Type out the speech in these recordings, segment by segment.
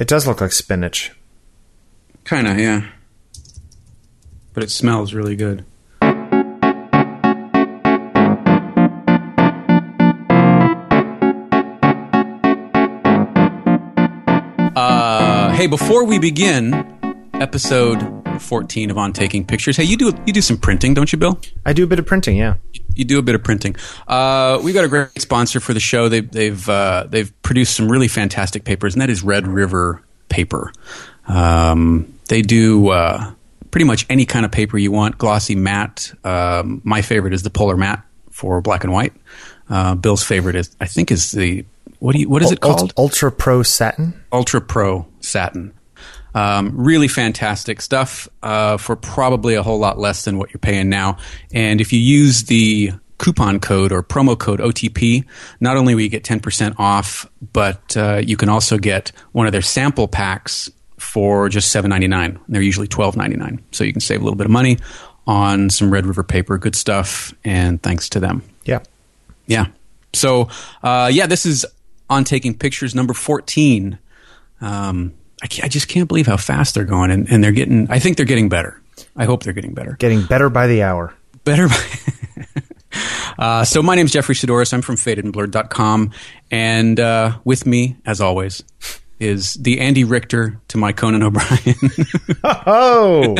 It does look like spinach. Kind of, yeah. But it smells really good. Uh, hey, before we begin episode 14 of On Taking Pictures, hey, you do you do some printing, don't you, Bill? I do a bit of printing, yeah. You do a bit of printing. Uh, we've got a great sponsor for the show. They, they've uh, they've produced some really fantastic papers, and that is Red River Paper. Um, they do uh, pretty much any kind of paper you want, glossy, matte. Um, my favorite is the polar matte for black and white. Uh, Bill's favorite is, I think, is the what do you what is it called? Ultra Pro Satin. Ultra Pro Satin. Um, really fantastic stuff uh, for probably a whole lot less than what you're paying now. And if you use the coupon code or promo code OTP, not only will you get 10% off, but uh, you can also get one of their sample packs for just $7.99. They're usually $12.99. So you can save a little bit of money on some Red River paper. Good stuff. And thanks to them. Yeah. Yeah. So, uh, yeah, this is on taking pictures number 14. Um, I, ca- I just can't believe how fast they're going, and, and they're getting. I think they're getting better. I hope they're getting better. Getting better by the hour. Better. By uh, so my name's Jeffery Saddoris. I'm from FadedandBlurred.com, and uh, with me, as always, is the Andy Richter to my Conan O'Brien, Oh,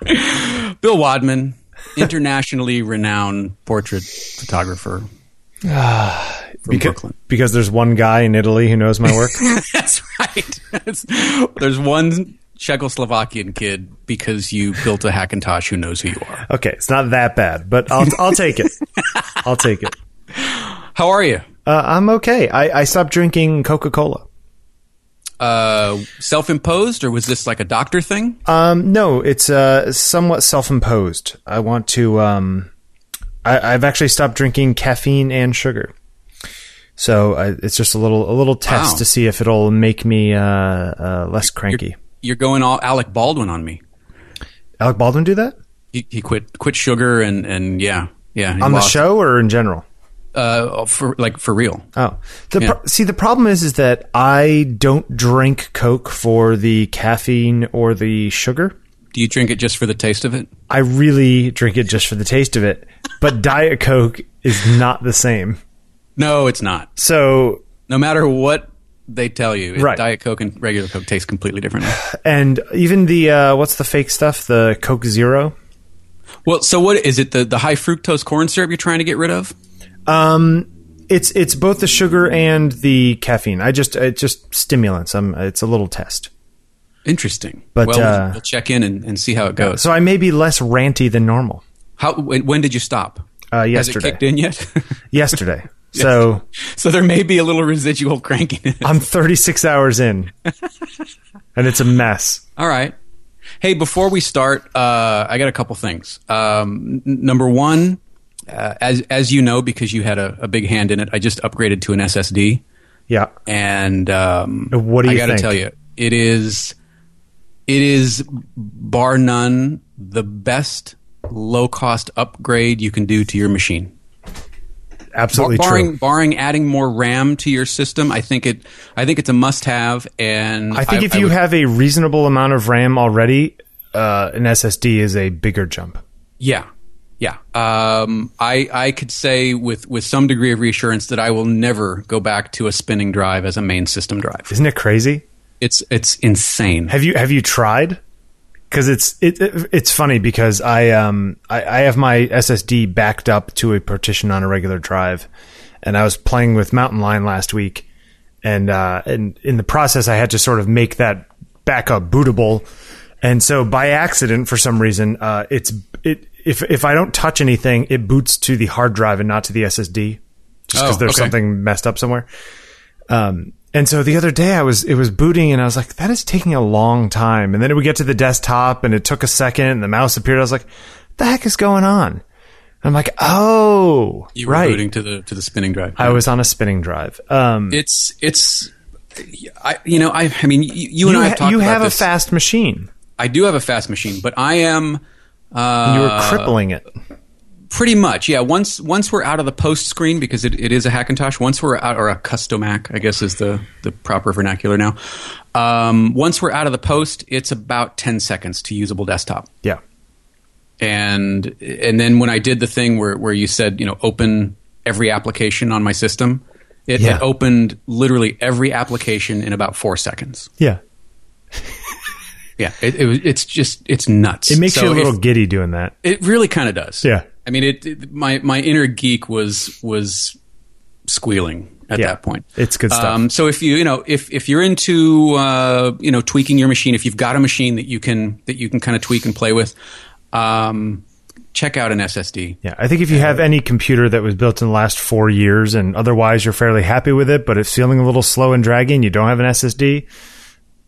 Bill Wadman, internationally renowned portrait photographer from because, Brooklyn. because there's one guy in Italy who knows my work. That's right. That's- there's one Czechoslovakian kid because you built a Hackintosh who knows who you are. okay, it's not that bad, but I'll I'll take it. I'll take it. How are you? Uh, I'm okay. I, I stopped drinking Coca Cola. Uh, self-imposed, or was this like a doctor thing? Um, no, it's uh, somewhat self-imposed. I want to. Um, I, I've actually stopped drinking caffeine and sugar. So uh, it's just a little a little test Wow. to see if it'll make me uh, uh, less cranky. You're going all Alec Baldwin on me. Alec Baldwin do that He, he quit quit sugar and and yeah yeah on the show or in general? uh for like for real. Oh, the Yeah. pro- see the problem is is that I don't drink Coke for the caffeine or the sugar. Do you drink it just for the taste of it? I really drink it just for the taste of it. But Diet Coke is not the same. No, it's not. So No matter what they tell you, Right. Diet Coke and regular Coke taste completely different. and even the uh, what's the fake stuff? The Coke Zero. well, so what is it? The the high fructose corn syrup you're trying to get rid of? Um, it's it's both the sugar and the caffeine. I just it's just stimulants. Um, it's a little test. Interesting. But, well, we'll- uh, we'll check in and, and see how it goes. So I may be less ranty than normal. How when, did you stop? Uh, Has it kicked in yet? Yesterday. So so there may be a little residual crankiness. I'm 36 hours in, and it's a mess. All right. Hey, before we start, uh, I got a couple things. Um, n- number one, uh, as as you know, because you had a, a big hand in it, I just upgraded to an SSD, Yeah. and um, What do you I got to tell you, it is it is bar none the best low cost upgrade you can do to your machine. Absolutely barring true. barring adding more RAM to your system, I think it I think it's a must have. And I think if you would- have a reasonable amount of RAM already, uh, an SSD is a bigger jump. Yeah, yeah. Um, I I could say with with some degree of reassurance that I will never go back to a spinning drive as a main system drive. Isn't it crazy? It's it's insane. Have you have you tried? Because it's it, it it's funny because I um I, I have my SSD backed up to a partition on a regular drive, and I was playing with Mountain Lion last week, and uh and in the process I had to sort of make that backup bootable, and so by accident for some reason uh it's it if if I don't touch anything it boots to the hard drive and not to the SSD, just because Oh, there's okay. something messed up somewhere. Um, and so the other day I was, it was booting and I was like, that is taking a long time. And then it would get to the desktop and it took a second and the mouse appeared. I was like, the heck is going on? I'm like, oh, You were right. booting to the to the spinning drive. I was on a spinning drive. Um, It's it's. I you know I I mean you, you and you I have ha- you have this. a fast machine. I do have a fast machine, but I am. Uh, You were crippling it. Pretty much, yeah. Once once we're out of the post screen because it, it is a Hackintosh. Once we're out, or a custom Mac, I guess is the the proper vernacular now. Um, once we're out of the post, it's about ten seconds to usable desktop. Yeah. And and then when I did the thing where where you said you know open every application on my system, it, Yeah. it opened literally every application in about four seconds. Yeah. Yeah, it, it it's just it's nuts. It makes So you a little if- giddy doing that. It really kind of does. Yeah. I mean, it, it- My my inner geek was was squealing at Yeah. that point. It's good stuff. Um, so if you you know if if you're into uh, you know tweaking your machine, if you've got a machine that you can that you can kind of tweak and play with, um, check out an SSD. Yeah, I think if you have any computer that was built in the last four years and otherwise you're fairly happy with it, but it's feeling a little slow and draggy and you don't have an SSD,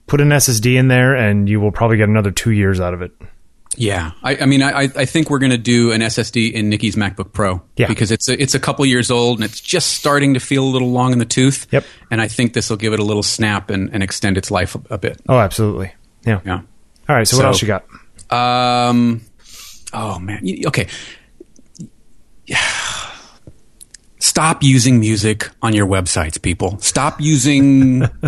put an SSD in there and you will probably get another two years out of it. Yeah, I, I mean, I, I think we're going to do an SSD in Nikki's MacBook Pro. Yeah. because it's a, it's a couple years old and it's just starting to feel a little long in the tooth. Yep. and I think this will give it a little snap and, and extend its life a, a bit. Oh, absolutely. Yeah. Yeah. All right. So, what else you got? Um. Oh man. Okay. Stop using music on your websites, people. Stop using.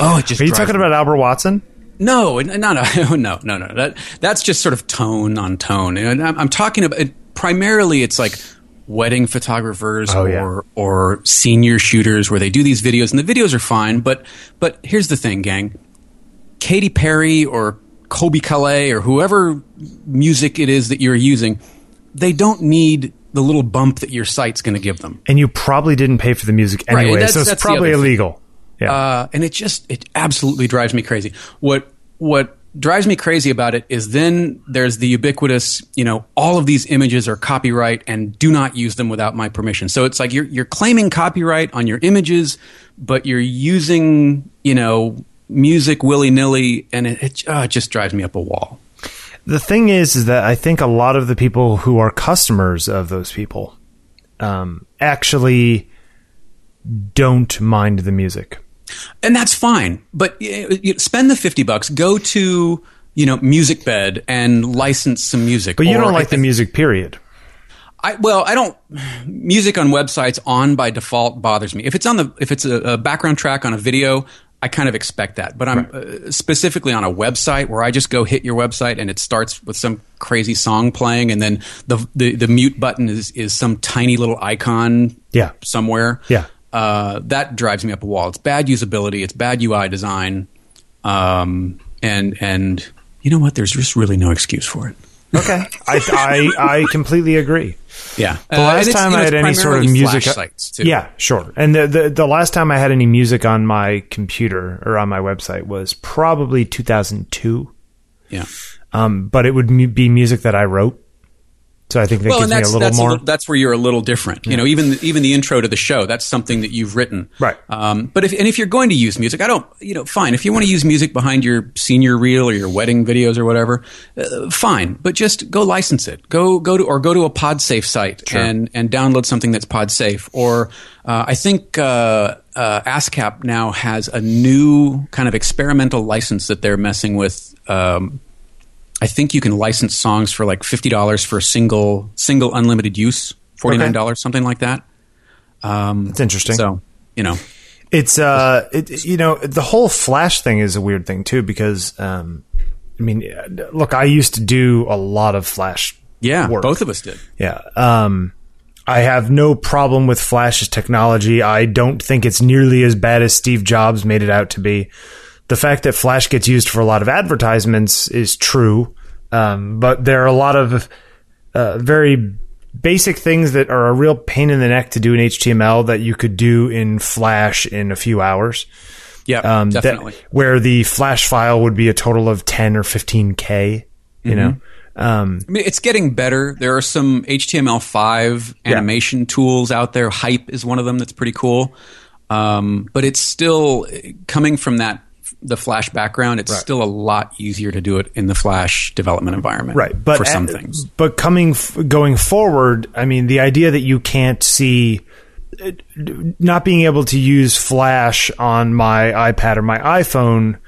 oh, it just. Are you talking me- about Albert Watson? No, no, no, no, no, no. That that's just sort of tone on tone. And I'm, I'm talking about it, primarily. It's like wedding photographers Oh, or yeah. or senior shooters where they do these videos, and the videos are fine. But but here's the thing, gang. Katy Perry or Colbie Caillat or whoever music it is that you're using, they don't need the little bump that your site's going to give them. And you probably didn't pay for the music Right, anyway, that's- so it's probably illegal. thing. Yeah. Uh, and it just it absolutely drives me crazy. What what drives me crazy about it is then there's the ubiquitous, you know, all of these images are copyright and do not use them without my permission. So it's like you're you're claiming copyright on your images, but you're using, you know, music willy nilly, and it, it, uh, it just drives me up a wall. the thing is, is that I think a lot of the people who are customers of those people um, actually don't mind the music. And that's fine. But you you spend the fifty bucks, go to you know Music Bed and license some music. But you Or don't like the music, period. I, well, I don't. Music on websites on by default bothers me. If it's on the if it's a, a background track on a video, I kind of expect that. But I'm uh, specifically on a website where I just go hit your website and it starts with some crazy song playing, and then the the, the mute button is is some tiny little icon Yeah. somewhere. Yeah. Uh, that drives me up a wall. It's bad usability. It's bad UI design, um, and and you know what? There's just really no excuse for it. Okay, I, I I completely agree. Yeah. The last time I had any sort of music, sites too. yeah, sure. And the, the the last time I had any music on my computer or on my website was probably 2002. Yeah. Um, but it would be music that I wrote, so I think that Well, gives me a little that's, a more. little, that's where you're a little different. You know, even even the intro to the show, that's something that you've written. Right. Um, but if and if you're going to use music, I don't. You know, fine. If you want to use music behind your senior reel or your wedding videos or whatever, uh, fine. But just go license it. Go go to or go to a PodSafe site and and download something that's PodSafe. Or uh, I think uh, uh, ASCAP now has a new kind of experimental license that they're messing with. Um, I think you can license songs for like fifty dollars for a single single unlimited use, forty nine dollars, something like that. Um, It's interesting. So you know, It's uh, it, you know, the whole Flash thing is a weird thing too because um, I mean, look, I used to do a lot of Flash. yeah, work. both of us did. Yeah. Um, I have no problem with Flash's technology. I don't think it's nearly as bad as Steve Jobs made it out to be. The fact that Flash gets used for a lot of advertisements is true, um, but there are a lot of uh, very basic things that are a real pain in the neck to do in HTML that you could do in Flash in a few hours. Yeah, Um, that- definitely. where the Flash file would be a total of 10 or 15K, you know? Um, I mean, it's getting better. There are some HTML5 animation tools out there. Hype is one of them that's pretty cool. Um, but it's still coming from that the Flash background. It's still a lot easier to do it in the Flash development environment, right but For some at- things, but coming f- going forward i mean the idea that you can't see not being able to use flash on my ipad or my iphone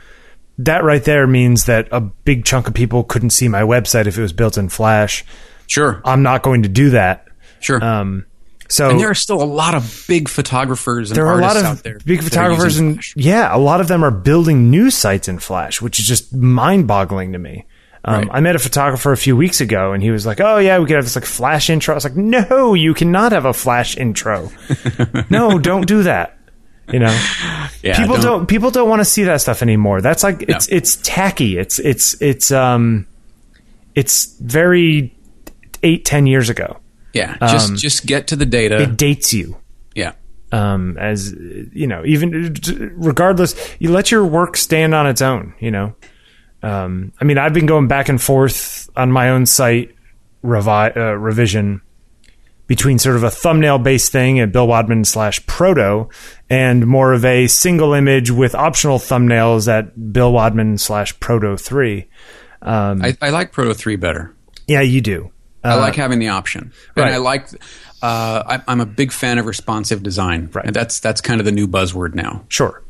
that right there means that a big chunk of people couldn't see my website if it was built in flash Sure. I'm not going to do that. Sure. Um, so and there are still a lot of big photographers and there are a lot of out there. big photographers and Flash. yeah, a lot of them are building new sites in Flash, which is just mind-boggling to me. Um, Right. I met a photographer a few weeks ago, and he was like, "Oh yeah, we could have this like Flash intro." I was like, "No, you cannot have a Flash intro. no, don't do that." You know, Yeah, people don't, people don't want to see that stuff anymore. That's like it's it's tacky. It's it's it's um, it's very eight ten years ago. Yeah, just just get to the data. Um, It dates you. yeah. um, as you know, even regardless, you let your work stand on its own. You know, um, I mean, I've been going back and forth on my own site revi- uh, revision between sort of a thumbnail based thing at Bill Wadman slash Proto and more of a single image with optional thumbnails at Bill Wadman slash Proto three. Um, I, I like Proto Three better. yeah, you do. I like having the option, and. I like. Uh, I, I'm a big fan of responsive design, Right. and that's that's kind of the new buzzword now. Sure.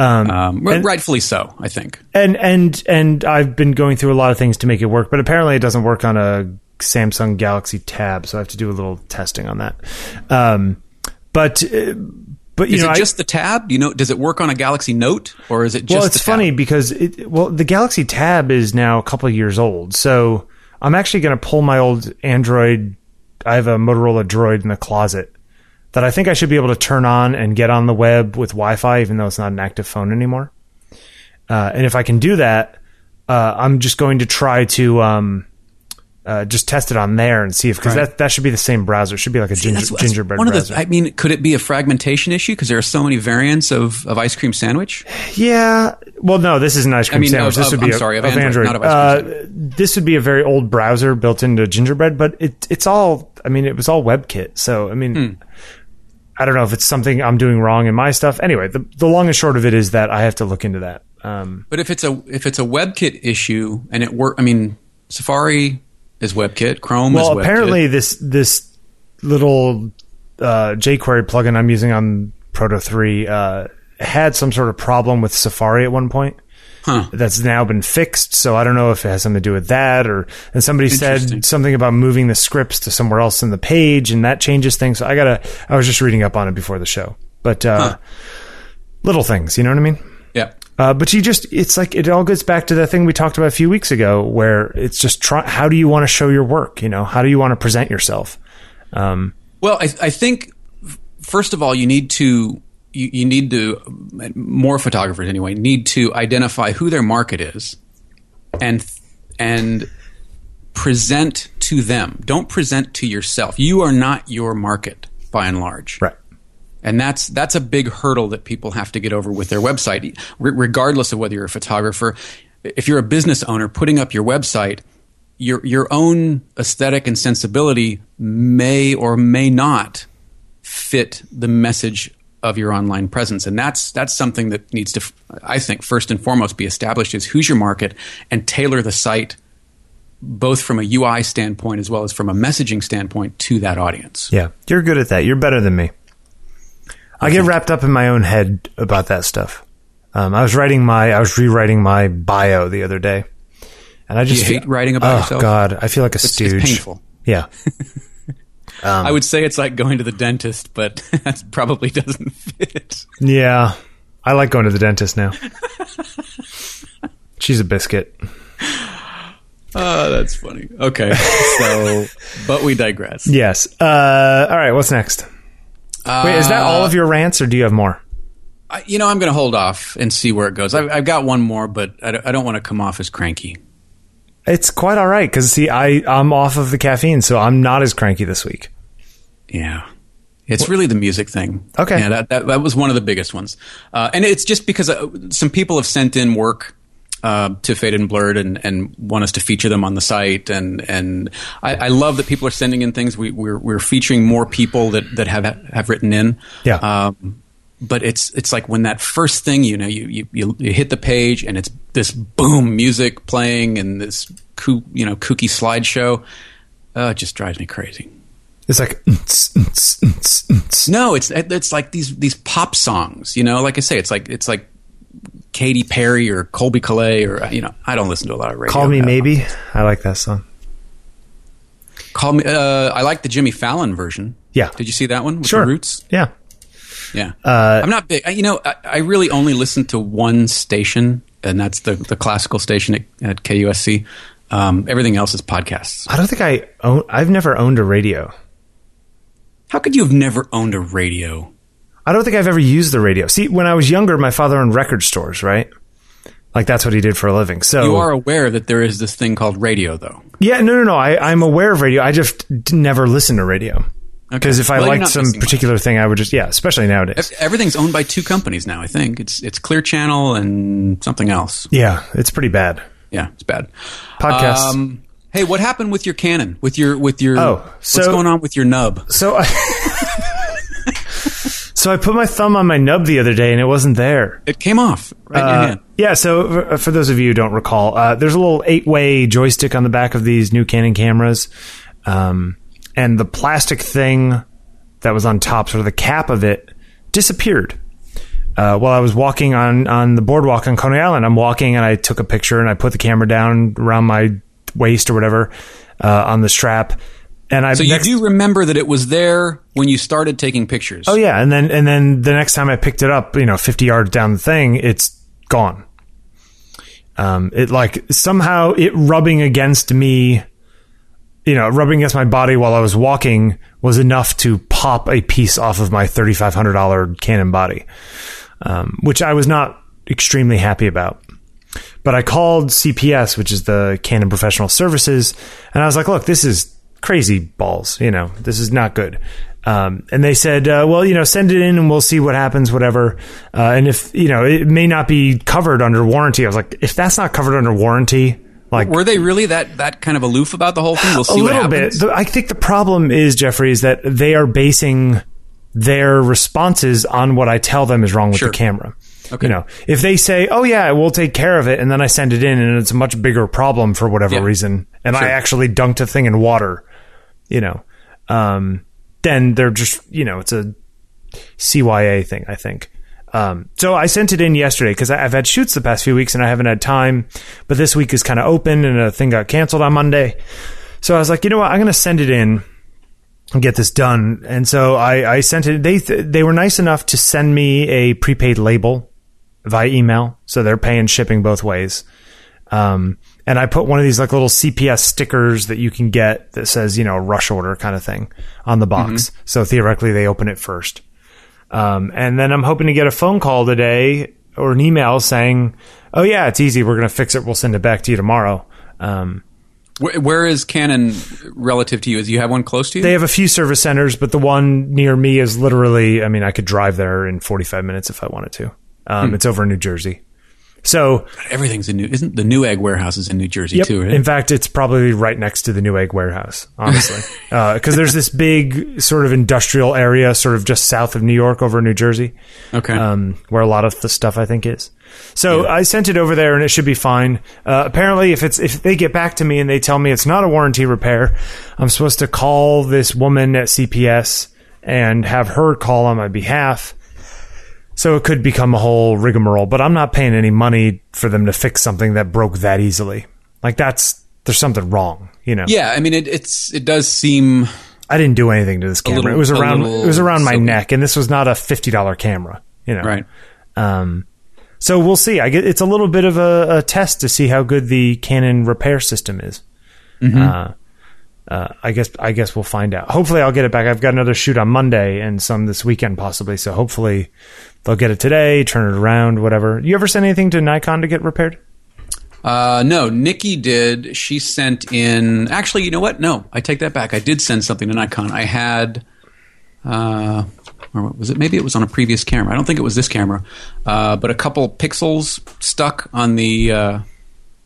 Um, rightfully so, I think. and and and I've been going through a lot of things to make it work, but apparently it doesn't work on a Samsung Galaxy Tab, so I have to do a little testing on that. Um, but uh, but you Is know, it I- just the tab? You know? Does it work on a Galaxy Note, or is it just? well, it's funny because it, well, the Galaxy Tab is now a couple of years old, so I'm actually going to pull my old Android. I have a Motorola Droid in the closet that I think I should be able to turn on and get on the web with Wi-Fi, even though it's not an active phone anymore. Uh, and if I can do that, uh, I'm just going to try to um, uh, just test it on there and see if because Right. that that should be the same browser. It should be like a ginger, That's- that's gingerbread one of browser. the. I mean, could it be a fragmentation issue because there are so many variants of, of ice cream sandwich? Yeah. Well, no, this is an ice cream mean, sandwich. of- this would of- be I'm a, sorry, of of Android, not of ice uh, this would be a very old browser built into Gingerbread, but it, it's all. I mean, it was all WebKit. So I mean, Hmm. I don't know if it's something I'm doing wrong in my stuff. Anyway, the the long and short of it is that I have to look into that. Um, But if it's a if it's a WebKit issue and it work, I mean, Safari is WebKit, Chrome is well, apparently this this little uh, jQuery plugin I'm using on Proto three uh, had some sort of problem with Safari at one point. Huh. That's now been fixed, so I don't know if it has something to do with that, or and somebody said something about moving the scripts to somewhere else in the page, and that changes things. So I gotta. I was just reading up on it before the show, but uh, little things, you know what I mean? Uh, but you just, it's like, it all goes back to the thing we talked about a few weeks ago where it's just try, how do you want to show your work? You know, how do you want to present yourself? Um, Well, I, I think first of all, you need to you, you need to more photographers anyway need to identify who their market is, and and present to them. Don't present to yourself. You are not your market by and large. right. And that's that's a big hurdle that people have to get over with their website, Re- regardless of whether you're a photographer. If you're a business owner putting up your website, your your own aesthetic and sensibility may or may not fit the message of your online presence, and that's that's something that needs to, I think, first and foremost, be established: is who's your market, and tailor the site both from a UI standpoint as well as from a messaging standpoint to that audience. Yeah. You're good at that. You're better than me. I get wrapped up in my own head about that stuff. Um, I was writing my, I was rewriting my bio the other day. And I just you hate feel- writing about oh, yourself? God. I feel like a It's, stooge. it's painful. Yeah. Um, I would say it's like going to the dentist, but that probably doesn't fit. Yeah. I like going to the dentist now. She's a biscuit. Oh, that's funny. Okay, so but we digress. Yes. Uh, all right. What's next? Wait, is that all of your rants, or do you have more? I, you know, I'm going to hold off and see where it goes. I've, I've got one more, but I don't, I don't want to come off as cranky. It's quite all right because see, I I'm off of the caffeine, so I'm not as cranky this week. Yeah. It's really the music thing. Okay. Yeah, that, that, that was one of the biggest ones. Uh, and it's just because uh, some people have sent in work uh, to Faded and Blurred and, and want us to feature them on the site. And, and I, I love that people are sending in things. We, we're, we're featuring more people that, that have, have written in. Yeah. Um, but it's it's like when that first thing you know you, you, you, hit the page and it's this boom music playing and this koo, you know kooky slideshow. Uh, it just drives me crazy. It's like "Nts, nts, nts, nts." No, it's it's like these these pop songs. You know, like I say, it's like it's like Katy Perry or Colbie Caillat or you know. I don't listen to a lot of radio. call me Uh, maybe. I like that song. Call me. Uh, I like the Jimmy Fallon version. Yeah. Did you see that one with Sure. the Roots? Yeah. Yeah. I'm not big. I- You know, I, I really only listen to one station, and that's the the classical station at, at KUSC. Um, everything else is podcasts. I don't think I own. I've never owned a radio. How could you have never owned a radio? I don't think I've ever used the radio. See, when I was younger, my father owned record stores, right? Like that's what he did for a living. So You are aware that there is this thing called radio, though. yeah, no, no, no. I, I'm aware of radio. I just never listen to radio because if I Well, liked some missing much. particular thing, I would just yeah. Especially nowadays. Everything's owned by two companies now. I think it's it's Clear Channel and something else. Yeah, it's pretty bad. Yeah, it's bad. Podcasts. Um, hey, what happened with your Canon? With your with your Oh, what's so- going on with your nub? So I, so I put my thumb on my nub the other day and it wasn't there. It came off right in your Uh, hand. yeah, so for, for those of you who don't recall, uh, there's a little eight-way joystick on the back of these new Canon cameras, um, and the plastic thing that was on top, sort of the cap of it, disappeared. Uh, while I was walking on on the boardwalk on Coney Island, I'm walking and I took a picture and I put the camera down around my waist or whatever uh, on the strap, and I So you next- do remember that it was there when you started taking pictures. Oh yeah, and then and then the next time I picked it up, you know, fifty yards down the thing, it's gone. Um, it like somehow it rubbing against me, you know, rubbing against my body while I was walking was enough to pop a piece off of my thirty five hundred dollar Canon body, um, which I was not extremely happy about. But I called CPS, which is the Canon Professional Services, and I was like, "Look, this is crazy balls. You know, this is not good." Um, and they said, uh, "Well, you know, send it in, and we'll see what happens. Whatever. Uh, and if you know, it may not be covered under warranty." I was like, "If that's not covered under warranty, like." Were they really that that kind of aloof about the whole thing? We'll see a little bit. I think the problem is Jeffery is that they are basing their responses on what I tell them is wrong with Sure. the camera. Okay. You know, if they say, "Oh yeah, we'll take care of it," and then I send it in, and it's a much bigger problem for whatever Yeah. reason, and I actually dunked a thing in water, you know, um, then they're just, you know, it's a CYA thing, I think. Um, so I sent it in yesterday because I've had shoots the past few weeks and I haven't had time, but this week is kind of open and a thing got canceled on Monday. So I was like, you know what? I'm going to send it in and get this done. And so I, I sent it. They they were nice enough to send me a prepaid label via email, so they're paying shipping both ways. Um, and I put one of these like little CPS stickers that you can get that says you know rush order kind of thing on the box. So theoretically, they open it first. Um, and then I'm hoping to get a phone call today or an email saying, "Oh yeah, it's easy. We're going to fix it. We'll send it back to you tomorrow." Um, Where, where is Canon relative to you? Do you have one close to you? They have a few service centers, but the one near me is literally, I mean, I could drive there in 45 minutes if I wanted to. Um, It's over in New Jersey. So, Everything's in New. Isn't the Newegg warehouse is in New Jersey yep. too? Right? in fact, it's probably right next to the Newegg warehouse, honestly. Because there's this big sort of industrial area, sort of just south of New York over in New Jersey, okay. um, where a lot of the stuff I think is. So I sent it over there and it should be fine. Uh, apparently, if it's if they get back to me and they tell me it's not a warranty repair, I'm supposed to call this woman at CPS and have her call on my behalf. So it could become a whole rigmarole, but I'm not paying any money for them to fix something that broke that easily. Like that's there's something wrong, you know. yeah, I mean it, it's it does seem I didn't do anything to this camera. little- it was around it was around my silly. neck, and this was not a fifty dollar camera, you know. right. Um, so we'll see. I get it's a little bit of a, a test to see how good the Canon repair system is. Uh, uh, I guess I guess we'll find out. Hopefully, I'll get it back. I've got another shoot on Monday and some this weekend possibly. So hopefully, they'll get it today, turn it around, whatever. You ever send anything to Nikon to get repaired? Uh, no, Nikki did. She sent in. Actually, you know what? No, I take that back. I did send something to Nikon. I had. Uh, or what was it? Maybe it was on a previous camera. I don't think it was this camera, uh, but a couple pixels stuck on the uh,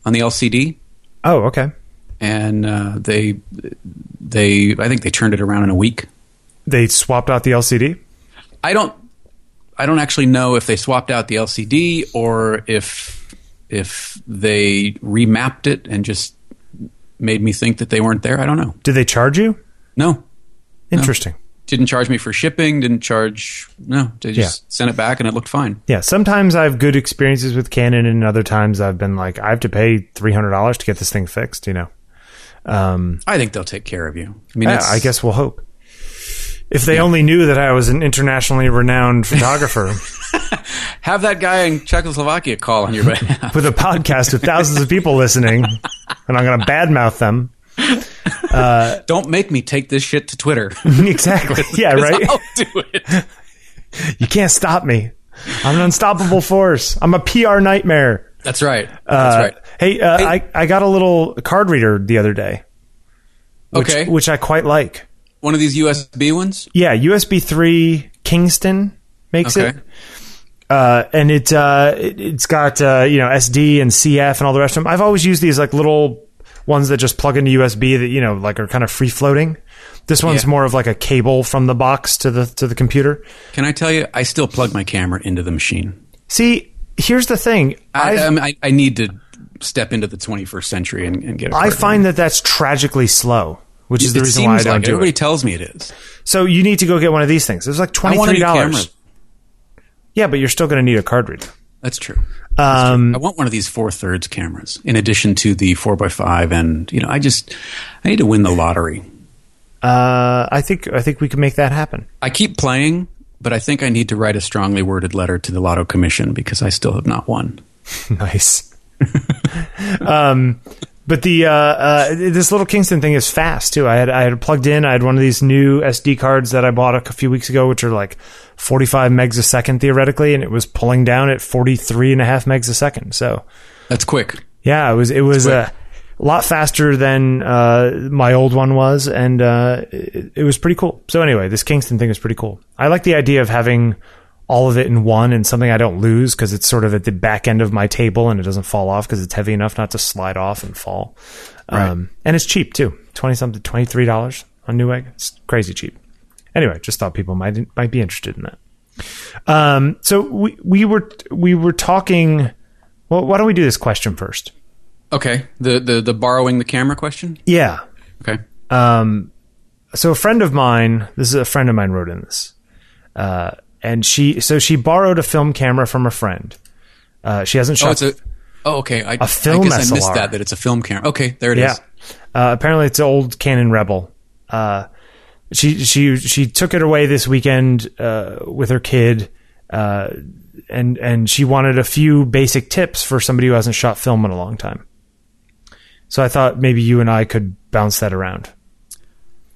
on the LCD, Oh, okay. and uh, they they I think they turned it around in a week. They swapped out the LCD. I don't I don't actually know if they swapped out the LCD or if if they remapped it and just made me think that they weren't there. I don't know. Did they charge you? No, Interesting. didn't charge me for shipping. Didn't charge. No, they just sent it back and it looked fine. Yeah, sometimes I have good experiences with Canon, and other times I've been like, I have to pay three hundred dollars to get this thing fixed. You know, Um, I think they'll take care of you. I mean, yeah, I guess we'll hope. If they only knew that I was an internationally renowned photographer have that guy in Czechoslovakia call on your behalf. with a podcast with thousands of people listening, and I'm going to badmouth them. Don't make me take this shit to Twitter. exactly. Yeah, right. I'll do it. You can't stop me. I'm an unstoppable force. I'm a PR nightmare. That's right. That's Uh, right. Hey, uh, I I got a little card reader the other day, which, Okay. which I quite like. One of these USB ones. Yeah, USB three Kingston makes Okay. it. Uh, and it, uh, it it's got uh, you know SD and CF and all the rest of them. I've always used these like little ones that just plug into USB that you know like are kind of free floating. This one's Yeah. more of like a cable from the box to the to the computer. Can I tell you? I still plug my camera into the machine. See, here's the thing. I, I've- I, I, need to step into the 21st century and, and get. a I find that that's tragically slow, which is the it reason why I don't like it. do Everybody it. tells me it is. So you need to go get one of these things. It's like twenty three dollars. Yeah, but you're still going to need a card reader. That's true. Um, I want one of these four thirds cameras in addition to the four x five, and you know, I just I need to win the lottery. uh, I think I think we can make that happen. I keep playing, but I think I need to write a strongly worded letter to the Lotto Commission because I still have not won. nice. um, but the uh, uh, this little Kingston thing is fast too. I had I had plugged in. I had one of these new SD cards that I bought a few weeks ago, which are like 45 megs a second theoretically, and it was pulling down at 43 and a half megs a second. So That's quick. yeah, it was it was a lot faster than uh, my old one was, and uh, it, it was pretty cool. So anyway, this Kingston thing is pretty cool. I like the idea of having all of it in one and something I don't lose because it's sort of at the back end of my table and it doesn't fall off because it's heavy enough not to slide off and fall. Um, and it's cheap too, twenty something, twenty three dollars on Newegg. It's crazy cheap. Anyway, just thought people might might be interested in that. Um, so we we were we were talking. Well, why don't we do this question first? Okay. The the the borrowing the camera question. Yeah. Okay. Um, so a friend of mine, this is a friend of mine wrote in this, uh, and she so she borrowed a film camera from a friend. Uh, she hasn't Oh, shot. it's a. Oh, okay. I, film I guess I missed that. That it's a film camera. Okay, there it is. yeah. Uh, apparently, it's an old Canon Rebel. Uh, she she she took it away this weekend uh, with her kid, uh, and and she wanted a few basic tips for somebody who hasn't shot film in a long time. So I thought maybe you and I could bounce that around.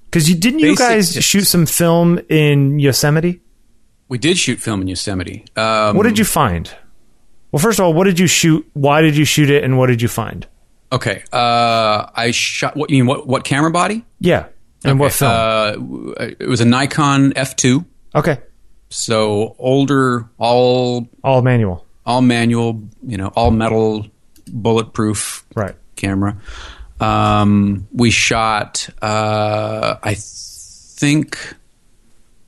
Because you didn't you Basic guys tips. shoot some film in Yosemite? We did shoot film in Yosemite. Um, What did you find? Well, first of all, what did you shoot? Why did you shoot it? And what did you find? Okay. Uh, I shot. What you mean? What what camera body? Yeah, and what film? Uh, it was a Nikon F2. okay, So older, all all manual. all manual, you know, all metal, bulletproof Right. camera. Um, we shot. Uh, I think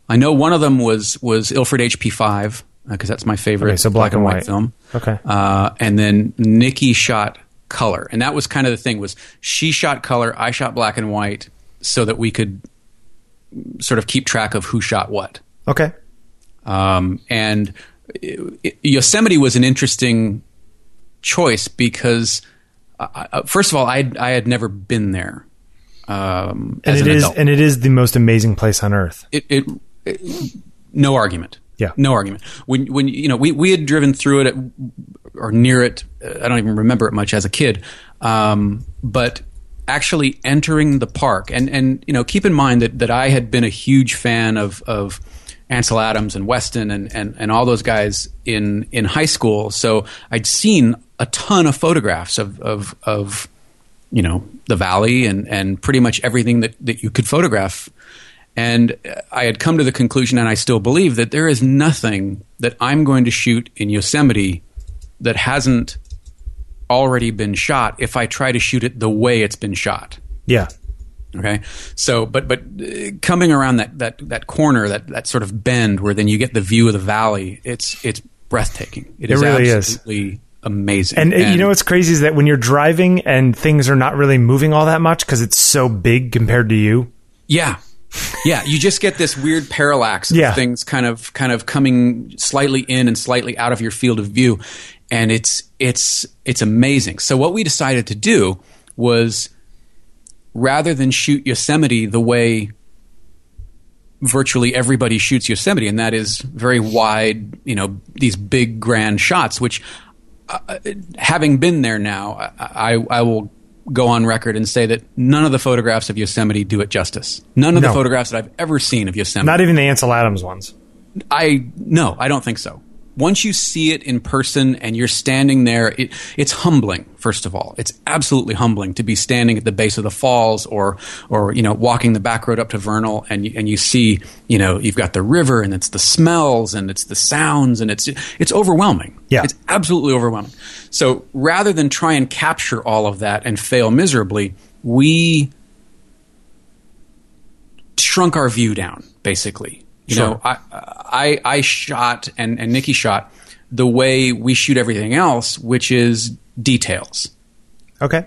I know one of them was was Ilford HP5 because that's my favorite. Okay, so black and white. film. Okay. Uh, and then Nikki shot color, and that was kind of the thing. Was she shot color? I shot black and white, so that we could sort of keep track of who shot what. Okay. Um, and it- it- Yosemite was an interesting choice because, uh, uh, first of all, I I had never been there. Um, And it an is, adult. and it is the most amazing place on earth. it, it- no argument. Yeah. no argument. When when you know we we had driven through it at, or near it. I don't even remember it much as a kid. Um, but actually entering the park and and you know keep in mind that that I had been a huge fan of of Ansel Adams and Weston and and and all those guys in in high school. So I'd seen a ton of photographs of of of you know the valley and and pretty much everything that that you could photograph and I had come to the conclusion, and I still believe, that there is nothing that I'm going to shoot in Yosemite that hasn't already been shot if I try to shoot it the way it's been shot. Yeah. Okay, so but but uh, coming around that that that corner, that that sort of bend where then you get the view of the valley, it's it's breathtaking. It really is. absolutely amazing. And, uh, you know what's crazy is that when you're driving and things are not really moving all that much because it's so big compared to you. Yeah. Yeah, you just get this weird parallax of Yeah. things kind of kind of coming slightly in and slightly out of your field of view. And it's it's it's amazing. So what we decided to do was rather than shoot Yosemite the way virtually everybody shoots Yosemite, and that is very wide, you know, these big grand shots. Which, uh, having been there now, I, I will go on record and say that none of the photographs of Yosemite do it justice. None of No. the photographs that I've ever seen of Yosemite. Not even the Ansel Adams ones. I no, I don't think so. Once you see it in person and you're standing there, it, it's humbling. First of all, it's absolutely humbling to be standing at the base of the falls, or or you know walking the back road up to Vernal, and you, and you see you know you've got the river, and it's the smells, and it's the sounds, and it's it's overwhelming. Yeah. it's absolutely overwhelming. So rather than try and capture all of that and fail miserably, we shrunk our view down basically you Sure. know I, I i shot and and nikki shot the way we shoot everything else which is details Okay.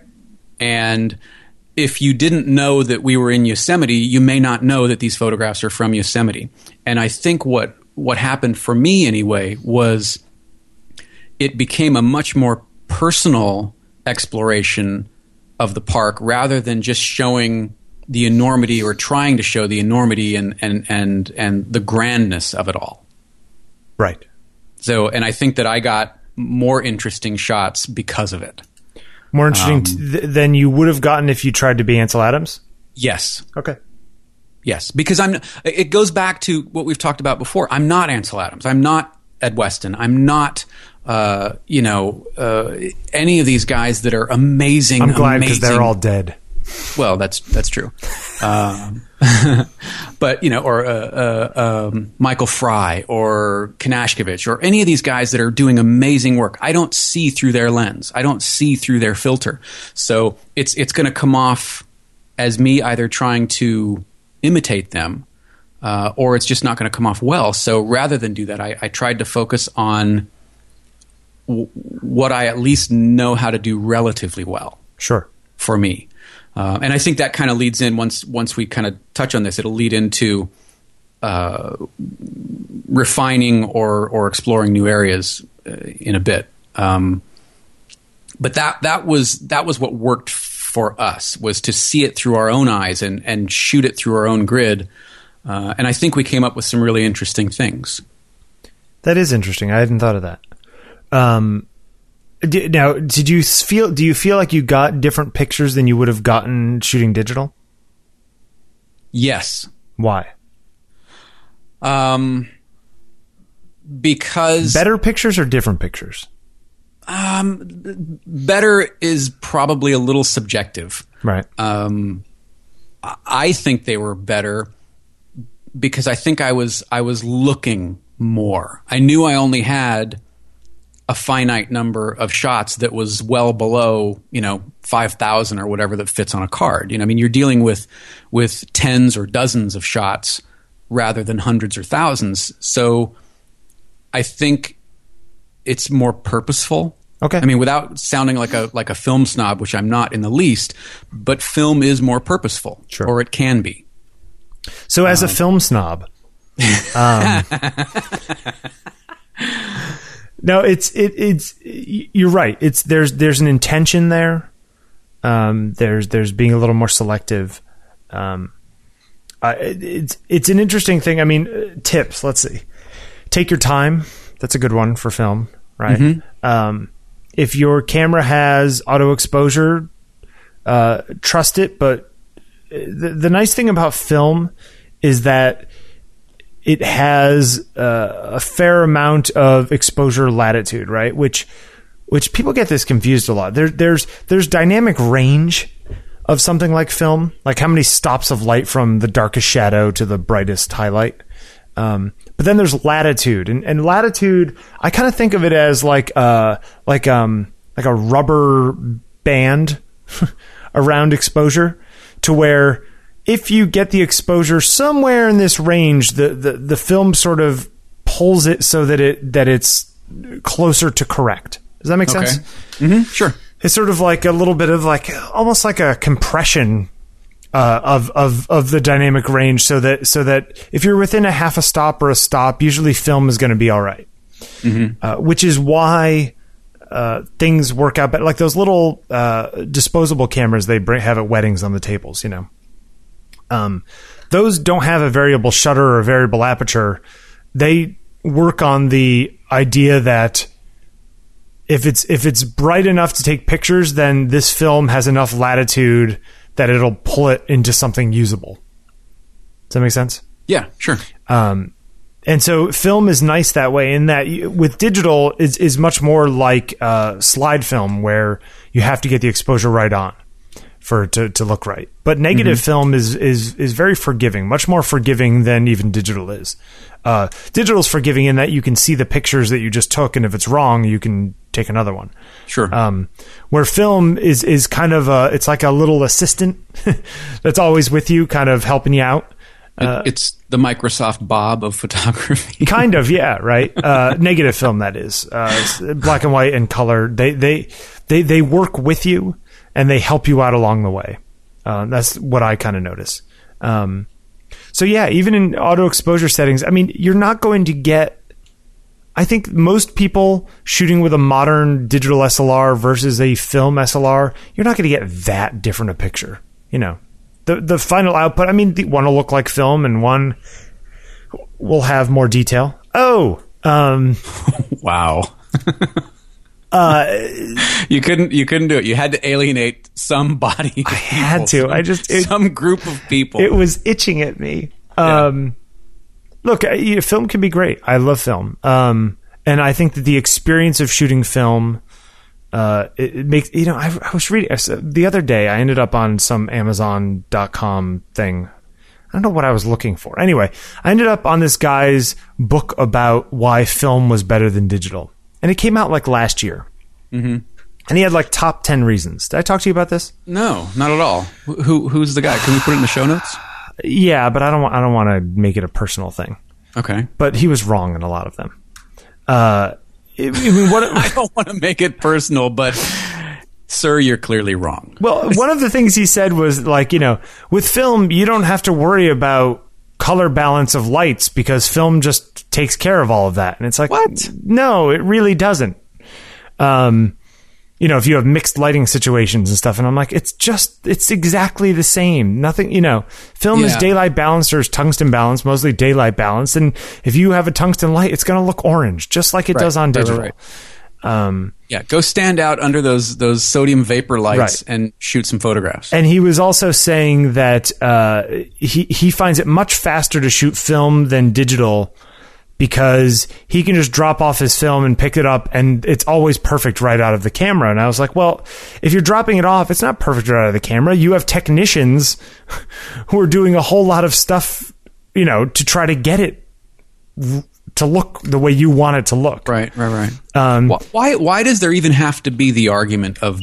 and if you didn't know that we were in yosemite you may not know that these photographs are from yosemite and i think what what happened for me anyway was it became a much more personal exploration of the park rather than just showing the enormity or trying to show the enormity and and and and the grandness of it all. Right. So, and I think that I got more interesting shots because of it. More interesting Um, t- than you would have gotten if you tried to be Ansel Adams. Yes, Okay. yes, because I'm. It goes back to what we've talked about before. I'm not Ansel Adams. I'm not Ed Weston. I'm not. Uh, you know, uh, any of these guys that are amazing. I'm glad because they're all dead. Well, that's that's true. Um, but you know, or uh, uh, um, Michael Frye or Kanashkevich or any of these guys that are doing amazing work. I don't see through their lens. I don't see through their filter. So it's it's going to come off as me either trying to imitate them, uh, or it's just not going to come off well. So rather than do that, I, I tried to focus on w- what I at least know how to do relatively well Sure. for me. Uh, and I think that kind of leads in once once we kind of touch on this, it'll lead into uh, refining or or exploring new areas uh, in a bit. Um, but that that was that was what worked for us was to see it through our own eyes and and shoot it through our own grid. Uh, and I think we came up with some really interesting things. That is interesting. I hadn't thought of that. Um, now, did you feel? Do you feel like you got different pictures than you would have gotten shooting digital? Yes, Why? um, because Better pictures or different pictures? um better is probably a little subjective. Right. um, I- I think they were better because I think I was I was looking more. I knew I only had a finite number of shots that was well below you know five thousand or whatever that fits on a card. You know, I mean, you're dealing with with tens or dozens of shots rather than hundreds or thousands. So I think it's more purposeful. Okay. I mean, without sounding like a like a film snob, which I'm not in the least, but film is more purposeful, Sure. or it can be. So, as a film snob, um, no, it's it, it's you're right. It's there's there's an intention there. Um, there's there's being a little more selective. Um, uh, it's it's an interesting thing. I mean, uh, tips. Let's see. Take your time. That's a good one for film, right? Um, if your camera has auto exposure, uh, trust it. But the, the nice thing about film is that it has uh, a fair amount of exposure latitude, right? Which which people get this confused a lot. There, there's there's dynamic range of something like film, like how many stops of light from the darkest shadow to the brightest highlight. Um, but then there's latitude, and, and latitude, I kind of think of it as like uh like um like a rubber band around exposure, to where if you get the exposure somewhere in this range, the, the, the film sort of pulls it so that it that it's closer to correct. Does that make sense? hmm Sure. It's sort of like a little bit of like almost like a compression uh, of of of the dynamic range, so that so that if you're within a half a stop or a stop, usually film is going to be all right. Uh, which is why uh, things work out better. Like those little uh, disposable cameras they bring, have at weddings on the tables, you know. Um, those don't have a variable shutter or a variable aperture. They work on the idea that if it's if it's bright enough to take pictures, then this film has enough latitude that it'll pull it into something usable. Does that make sense? Yeah, sure. Um, and so film is nice that way in that you, with digital is is much more like uh, slide film where you have to get the exposure right on for to, to look right. But negative film is is is very forgiving, much more forgiving than even digital is. Uh, digital is forgiving in that you can see the pictures that you just took, and if it's wrong, you can take another one. Sure. Um, where film is is kind of a it's like a little assistant that's always with you, kind of helping you out. It- it's the Microsoft Bob of photography. kind of yeah right uh, negative film that is uh, black and white and color they they they they work with you and they help you out along the way uh, that's what i kind of notice um, so yeah even in auto exposure settings i mean you're not going to get i think most people shooting with a modern digital slr versus a film slr you're not going to get that different a picture you know the the final output i mean the, one will look like film and one will have more detail. Oh, um, wow. you couldn't you couldn't do it. You had to alienate some body. I had to. I just- it- some group of people. it was itching at me. Um, look, you know, film can be great. I love film. Um, and I think that the experience of shooting film, uh, it, it makes, you know, I, I was reading I the other day, I ended up on some Amazon.com thing. I don't know what I was looking for. Anyway, I ended up on this guy's book about why film was better than digital. And it came out like last year. Mm-hmm. And he had like top 10 reasons. Did I talk to you about this? no, not at all. Who- Who who's the guy? Can we put it in the show notes? Yeah, but I don't want, I don't want to make it a personal thing. Okay. but he was wrong in a lot of them. Uh, I mean, what? I don't want to make it personal, but sir, you're clearly wrong. well, one of the things he said was like, you know, with film, you don't have to worry about color balance of lights because film just takes care of all of that. And it's like, What? No, it really doesn't. Um, you know, if you have mixed lighting situations and stuff, and I'm like, it's just, it's exactly the same. Nothing, you know, film is daylight balanced or is tungsten balanced, mostly daylight balanced. And if you have a tungsten light, it's going to look orange, just like it does on right, right, digital. Yeah, go stand out under those those sodium vapor lights Right. and shoot some photographs. And he was also saying that uh, he he finds it much faster to shoot film than digital because he can just drop off his film and pick it up and it's always perfect right out of the camera. And I was like, well, if you're dropping it off, it's not perfect right out of the camera. You have technicians who are doing a whole lot of stuff, you know, to try to get it to look the way you want it to look. right, right, right. Um, why why does there even have to be the argument of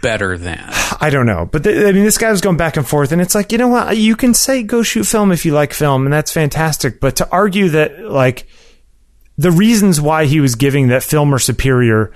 better than? I don't know, but th- I mean, this guy was going back and forth, and it's like, you know what? You can say go shoot film if you like film, and that's fantastic. But to argue that, like, the reasons why he was giving that film are superior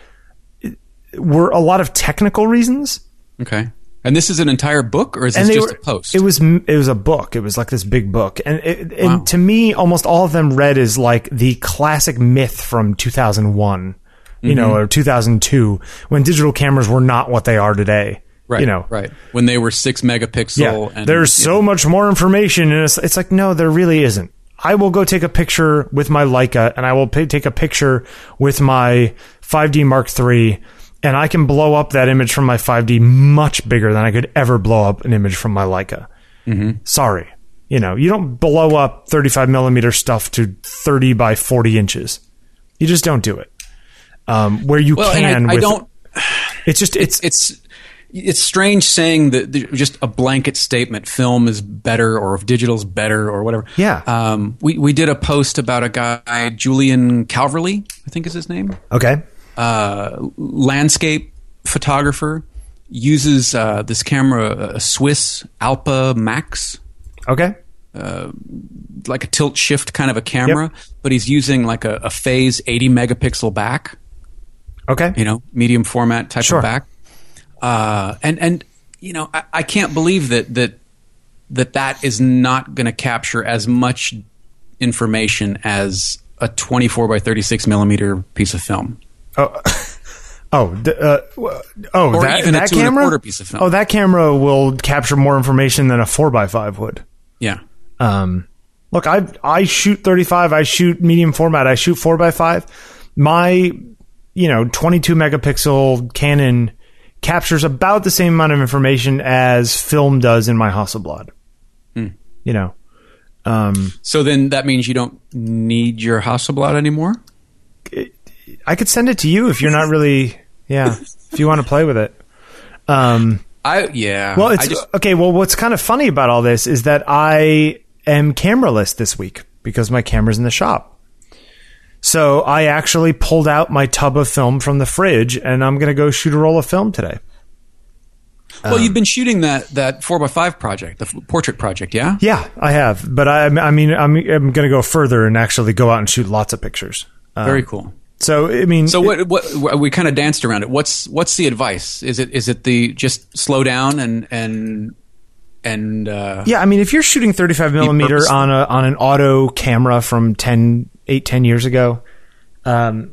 were a lot of technical reasons, Okay. And this is an entire book, or is this just were. a post? It was it was a book. It was like this big book, and it, and to me, almost all of them read as like the classic myth from two thousand one, you know, Mm-hmm. or two thousand two, when digital cameras were not what they are today. right, you know, right. When they were six megapixel. Yeah, and, there's so know, much more information, and it's, it's like no, there really isn't. I will go take a picture with my Leica, and I will pay, take a picture with my 5D Mark III, and I can blow up that image from my 5D much bigger than I could ever blow up an image from my Leica. Mm-hmm. Sorry, you know, you don't blow up 35 millimeter stuff to 30 by 40 inches. You just don't do it. Um, where you Well, can, I, I with, don't. It's just it's It's it's strange saying that just a blanket statement. Film is better, or if digital's better, or whatever. Yeah. Um, we we did a post about a guy Julian Calverley, I think is his name. okay. Uh, landscape photographer uses uh, this camera, a Swiss Alpa Max, Okay. like a tilt shift kind of a camera, but he's using like a, a phase 80 megapixel back, Okay. you know, medium format type Sure. of back. Uh, and and you know, I, I can't believe that that that that is not going to capture as much information as a 24 by 36 millimeter piece of film. Oh, Oh, uh, oh, Or that, that camera. quarter piece of film. Oh, that camera will capture more information than a four x five would. Yeah. Um, look, I I shoot 35. I shoot medium format. I shoot four x five. My, you know, 22 megapixel Canon captures about the same amount of information as film does in my Hasselblad. Hmm. You know, um, So then that means you don't need your Hasselblad anymore? I could send it to you if you're not really, yeah, if you want to play with it. Um, I yeah. Well, it's just, okay. Well, what's kind of funny about all this is that I am cameraless this week because my camera's in the shop. So I actually pulled out my tub of film from the fridge, and I'm going to go shoot a roll of film today. well, you've been shooting that that four x five project, the f- portrait project, yeah. Yeah, I have, but I, I mean, I'm, I'm going to go further and actually go out and shoot lots of pictures. Very cool. So I mean, So what, what what we kind of danced around it. What's what's the advice? Is it is it the just slow down and and and uh, Yeah, I mean, if you're shooting 35 millimeter on a on an auto camera from 10, 8, 10 years ago, um,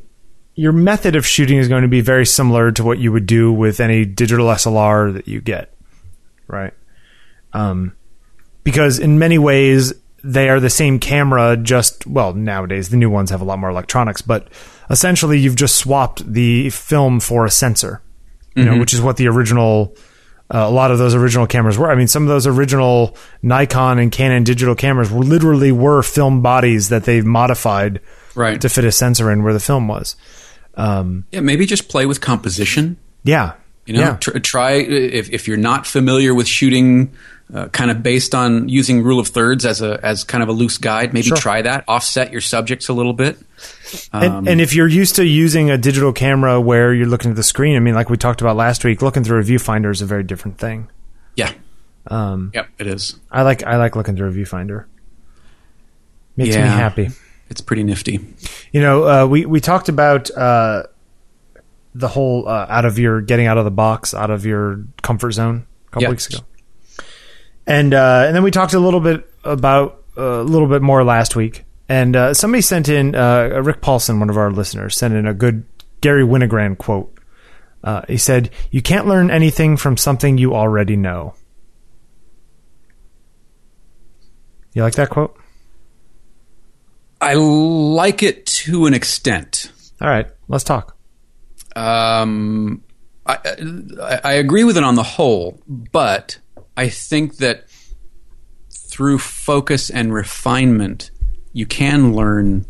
your method of shooting is going to be very similar to what you would do with any digital SLR that you get, right? Um, because in many ways they are the same camera. Just well, nowadays the new ones have a lot more electronics, but essentially you've just swapped the film for a sensor, you know, which is what the original uh, a lot of those original cameras were. I mean, some of those original Nikon and Canon digital cameras were literally were film bodies that they've modified right? to fit a sensor in where the film was. Um, yeah, maybe just play with composition. yeah, You know, yeah, tr- try if if you're not familiar with shooting, uh, kind of based on using rule of thirds as a as kind of a loose guide. Maybe Sure. try that. Offset your subjects a little bit. Um, and, and if you're used to using a digital camera where you're looking at the screen, I mean, like we talked about last week, looking through a viewfinder is a very different thing. Yeah. Um, Yep. It is. I like I like looking through a viewfinder. Makes me happy. It's pretty nifty. You know, uh, we we talked about uh, the whole uh, out of your getting out of the box, out of your comfort zone a couple Yeah. weeks ago, and uh, and then we talked a little bit about uh, a little bit more last week. And uh, somebody sent in uh, Rick Paulson, one of our listeners, sent in a good Garry Winogrand quote. Uh, he said, "You can't learn anything from something you already know." You like that quote? I like it to an extent. All right, let's talk. Um, I, I, I agree with it on the whole, but I think that through focus and refinement, you can learn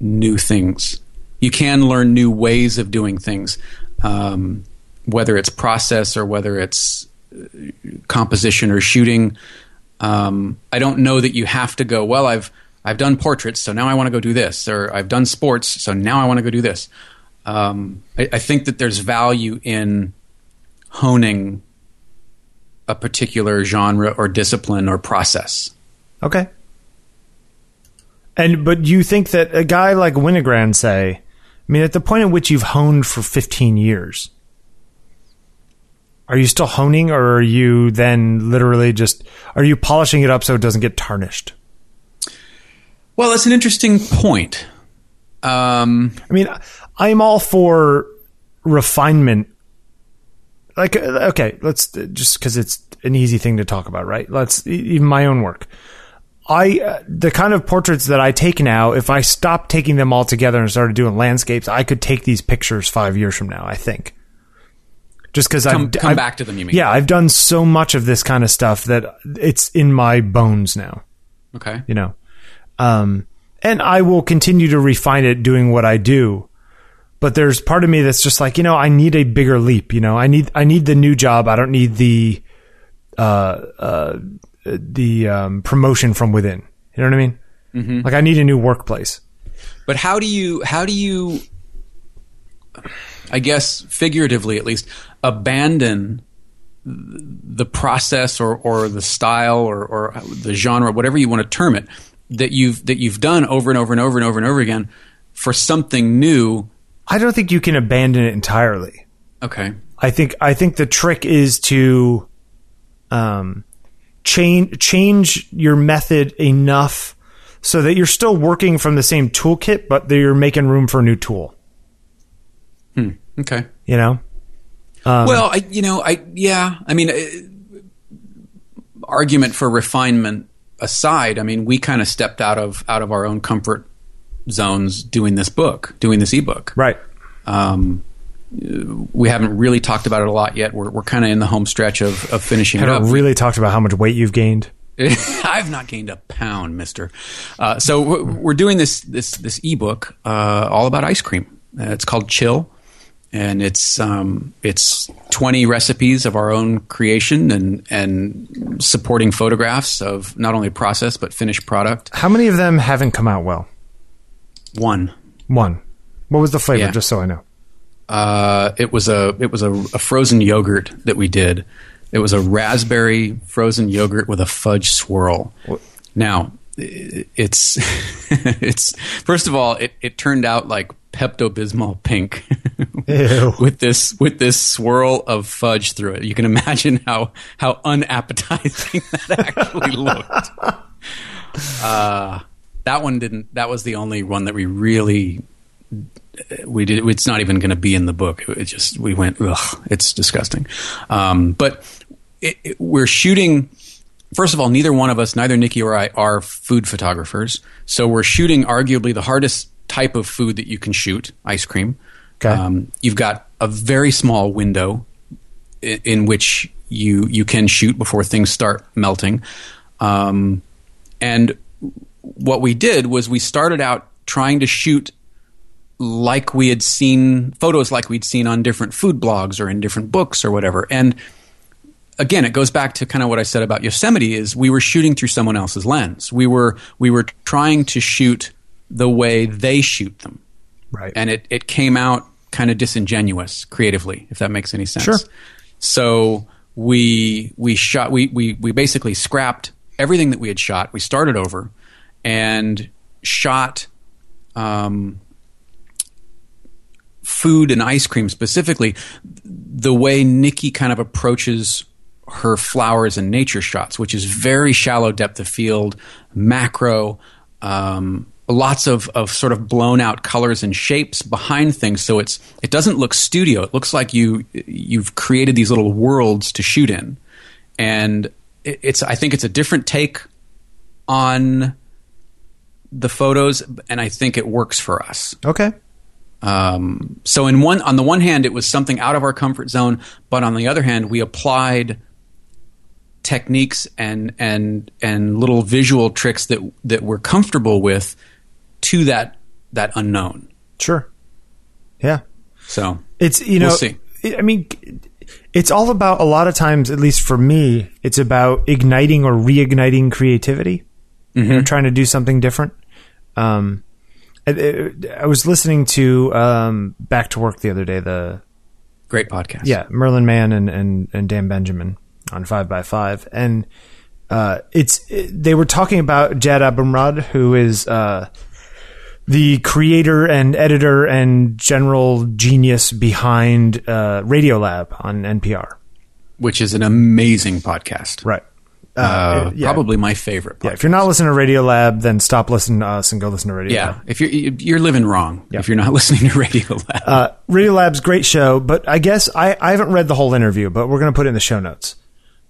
new things. You can learn new ways of doing things, um, whether it's process or whether it's uh, composition or shooting. Um, I don't know that you have to go. Well, I've I've done portraits, so now I want to go do this, or I've done sports, so now I want to go do this. Um, I, I think that there's value in honing a particular genre or discipline or process. Okay. And but you think that a guy like Winogrand say, I mean, at the point at which you've honed for 15 years, are you still honing, or are you then literally just are you polishing it up so it doesn't get tarnished? Well, that's an interesting point. Um, I mean, I'm all for refinement. Like, uh, okay, let's just because it's an easy thing to talk about, right? Let's even my own work. I uh, the kind of portraits that I take now, if I stopped taking them all together and started doing landscapes, I could take these pictures five years from now. I think, just because I've come I've- back to them, you mean? Yeah, I've done so much of this kind of stuff that it's in my bones now Okay. you know. Um, and I will continue to refine it doing what I do. But there's part of me that's just like, you know, I need a bigger leap, you know. I need I need the new job. I don't need the uh uh the um promotion from within. You know what I mean? Mm-hmm. Like I need a new workplace. But how do you how do you I guess figuratively at least abandon the process or, or the style or, or the genre whatever you want to term it that you've that you've done over and over and over and over and over again for something new I don't think you can abandon it entirely. okay I think I think the trick is to um, change change your method enough so that you're still working from the same toolkit, but that you're making room for a new tool. Hmm. Okay. You know. Um, well, I, you know, I yeah, I mean, uh, argument for refinement aside, I mean, we kind of stepped out of out of our own comfort zones doing this book, doing this ebook. Right. Um, we haven't really talked about it a lot yet. We're, we're kind of in the home stretch of, of finishing haven't it up. really talked about how much weight you've gained. I've not gained a pound, Mister. Uh, so we're doing this this this ebook uh, all about ice cream. Uh, it's called Chill, and it's um, it's twenty recipes of our own creation and and supporting photographs of not only process but finished product. How many of them haven't come out well? One. One. What was the flavor? Yeah. Just so I know. Uh, it was a it was a, a frozen yogurt that we did. It was a raspberry frozen yogurt with a fudge swirl. What? Now, it's it's first of all, it, it turned out like Pepto Bismol pink with this with this swirl of fudge through it. You can imagine how how unappetizing that actually looked. Uh, that one didn't. That was the only one that we really we did. It's not even going to be in the book. It just we went. Ugh, it's disgusting. Um, but it, it, we're shooting. First of all, neither one of us, neither Nikki or I, are food photographers. So we're shooting arguably the hardest type of food that you can shoot, ice cream. Okay. Um, you've got a very small window in, in, which you you can shoot before things start melting. Um, and what we did was we started out trying to shoot like we had seen photos like we'd seen on different food blogs or in different books or whatever. And again, it goes back to kind of what I said about Yosemite is we were shooting through someone else's lens. We were we were trying to shoot the way they shoot them. Right. And it, it came out kind of disingenuous creatively, if that makes any sense. Sure. So we we shot we, we we basically scrapped everything that we had shot. We started over and shot um, food and ice cream specifically, the way Nikki kind of approaches her flowers and nature shots, which is very shallow depth of field, macro, um, lots of, of sort of blown out colors and shapes behind things. So it's it doesn't look studio. It looks like you you've created these little worlds to shoot in, and it's I think it's a different take on the photos, and I think it works for us. Okay. Um, so in one, on the one hand, it was something out of our comfort zone, but on the other hand, we applied techniques and and and little visual tricks that that we're comfortable with to that that unknown. Sure. Yeah. So it's you know, we'll see. I mean, it's all about a lot of times, at least for me, it's about igniting or reigniting creativity. Mm-hmm. You know, trying to do something different. Um, I, I was listening to um, Back to Work the other day. The great podcast. Yeah, Merlin Mann and and, and Dan Benjamin on Five by Five, and uh, it's it, they were talking about Jad Abumrad, who is uh, the creator and editor and general genius behind uh, Radiolab on NPR, which is an amazing podcast. Right. Uh, yeah. Probably my favorite. Podcast. Yeah, if you're not listening to Radiolab, then stop listening to us and go listen to Radiolab. Yeah, if you're you're living wrong yeah. if you're not listening to Radiolab. Uh, Radiolab's great show, but I guess I, I haven't read the whole interview, but we're going to put it in the show notes.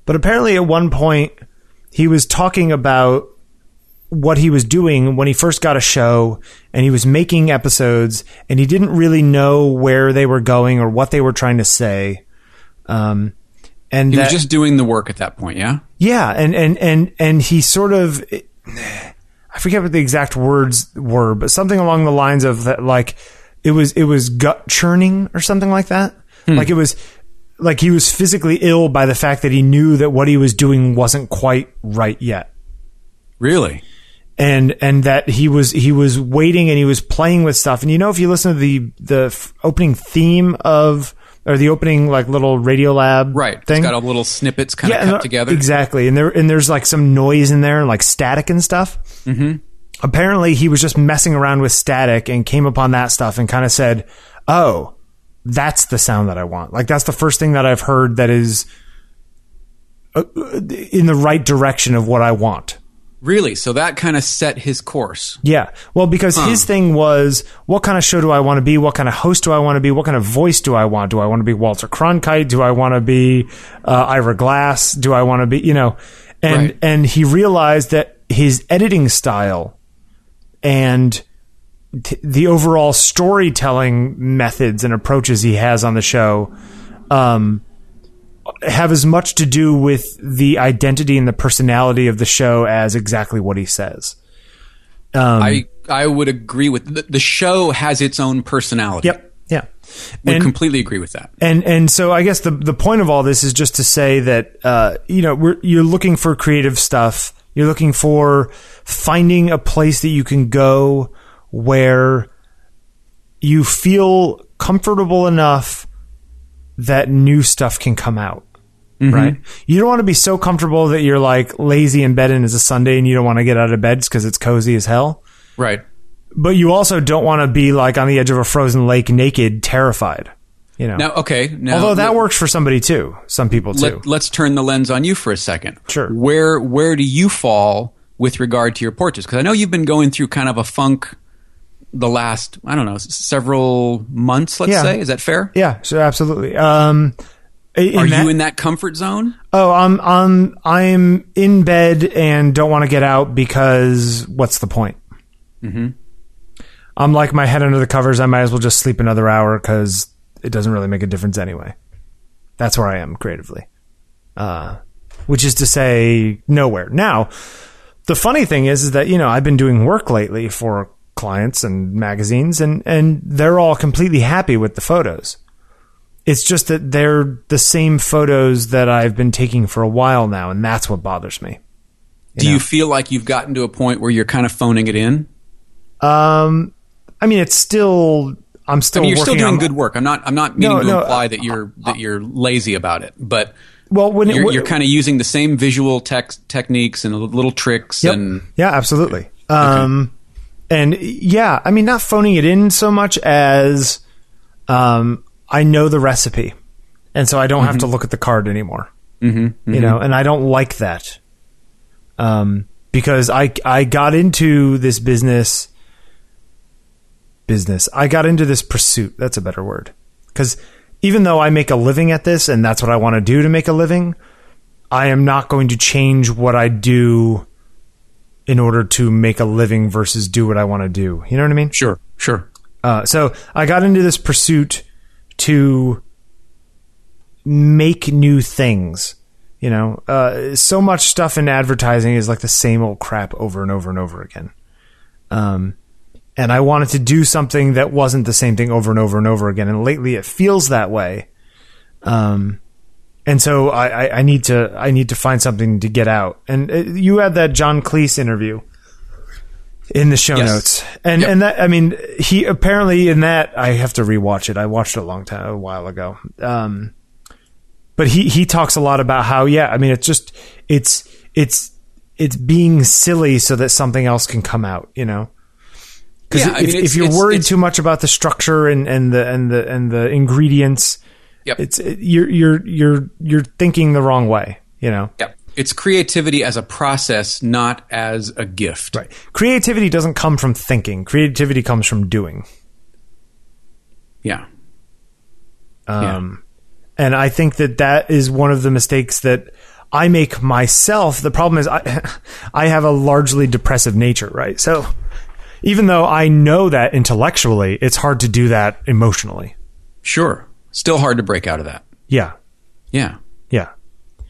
But apparently, at one point, he was talking about what he was doing when he first got a show and he was making episodes and he didn't really know where they were going or what they were trying to say. Um, and he that, was just doing the work at that point, yeah. Yeah, and and and and he sort of, I forget what the exact words were, but something along the lines of that, like it was it was gut churning or something like that. Hmm. Like it was like he was physically ill by the fact that he knew that what he was doing wasn't quite right yet. Really? And and that he was he was waiting and he was playing with stuff. And you know, if you listen to the the f- opening theme of or the opening like little Radiolab right thing. It's got all little snippets kind of cut together. Exactly. And there and there's like some noise in there and like static and stuff. Mm-hmm. Apparently he was just messing around with static and came upon that stuff and kind of said, "Oh, that's the sound that I want." Like that's the first thing that I've heard that is uh, in the right direction of what I want. Really? So that kind of set his course. Yeah. Well, because his thing was, what kind of show do I want to be? What kind of host do I want to be? What kind of voice do I want? Do I want to be Walter Cronkite? Do I want to be uh, Ira Glass? Do I want to be, you know? And Right. and he realized that his editing style and t- the overall storytelling methods and approaches he has on the show um, have as much to do with the identity and the personality of the show as exactly what he says. Um, I I would agree with the, the show has its own personality. Yep. Yeah. Would And, completely agree with that. and and so I guess the the point of all this is just to say that uh, you know we're, you're looking for creative stuff. You're looking for finding a place that you can go where you feel comfortable enough that new stuff can come out. Mm-hmm. Right? You don't want to be so comfortable that you're like lazy in bed and it's a Sunday and you don't want to get out of bed because it's cozy as hell. Right. But you also don't want to be like on the edge of a frozen lake naked, terrified. You know. Now, okay. Now, Although that let- works for somebody too. Some people too. Let, let's turn the lens on you for a second. Sure. Where where do you fall with regard to your portraits? Because I know you've been going through kind of a funk the last I don't know several months. Let's Yeah. say is that fair? yeah, so absolutely. Um, Are that- you in that comfort zone? Oh, I'm I'm I'm in bed and don't want to get out because what's the point? Mm-hmm. I'm like my head under the covers. I might as well just sleep another hour because it doesn't really make a difference anyway. That's where I am creatively, uh, which is to say nowhere. Now, the funny thing is, is that you know I've been doing work lately for clients and magazines, and and they're all completely happy with the photos. It's just that they're the same photos that I've been taking for a while now, and that's what bothers me. Do you feel like you've gotten to a point where you're kind of phoning it in? Um, I mean, it's still I'm still. I mean, you're still doing on- good work. I'm not. I'm not meaning No, to no, imply uh, that you're that you're lazy about it, but Well, when you're, you're kind of using the same visual tech techniques and little tricks Yep. and yeah, absolutely. Um, and yeah, I mean, not phoning it in so much as um, I know the recipe, and so I don't have to look at the card anymore. Mm-hmm, You know, and I don't like that um, because I I got into this business business. I got into this pursuit. That's a better word because even though I make a living at this, and that's what I want to do to make a living, I am not going to change what I do in order to make a living versus do what I want to do. You know what I mean? sure, sure. Uh, so I got into this pursuit to make new things. You know, uh, so much stuff in advertising is like the same old crap over and over and over again. Um, and I wanted to do something that wasn't the same thing over and over and over again. And lately, it feels that way. Um, and so I, I, I need to I need to find something to get out. And uh, you had that John Cleese interview in the show Yes. notes, and Yep. and that I mean he apparently in that I have to rewatch it. I watched it a long time a while ago. Um, but he he talks a lot about how yeah I mean it's just it's it's it's being silly so that something else can come out. You know. Because Yeah, I if, mean, if you're it's- worried it's- too much about the structure and, and the and the and the ingredients, Yep. it's it, you're you're you're you're thinking the wrong way. You know, Yeah. It's creativity as a process, not as a gift. right? Creativity doesn't come from thinking. Creativity comes from doing. Yeah. Um, and I think that that is one of the mistakes that I make myself. The problem is I I have a largely depressive nature, right? So even though I know that intellectually, it's hard to do that emotionally. Sure. Still hard to break out of that. Yeah, Yeah. yeah.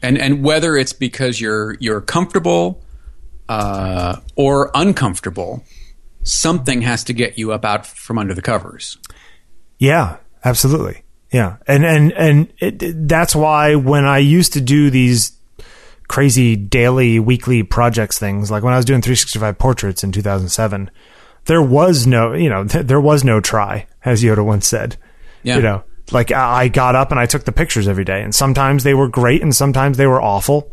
And and whether it's because you're you're comfortable uh, or uncomfortable, something has to get you up out from under the covers. Yeah, absolutely. Yeah, and and and it, that's why when I used to do these crazy daily, weekly projects things, like when I was doing 365 portraits in 2007, there was no, you know, th- there was no try, as Yoda once said. Yeah. You know, like I I got up and I took the pictures every day, and sometimes they were great, and sometimes they were awful,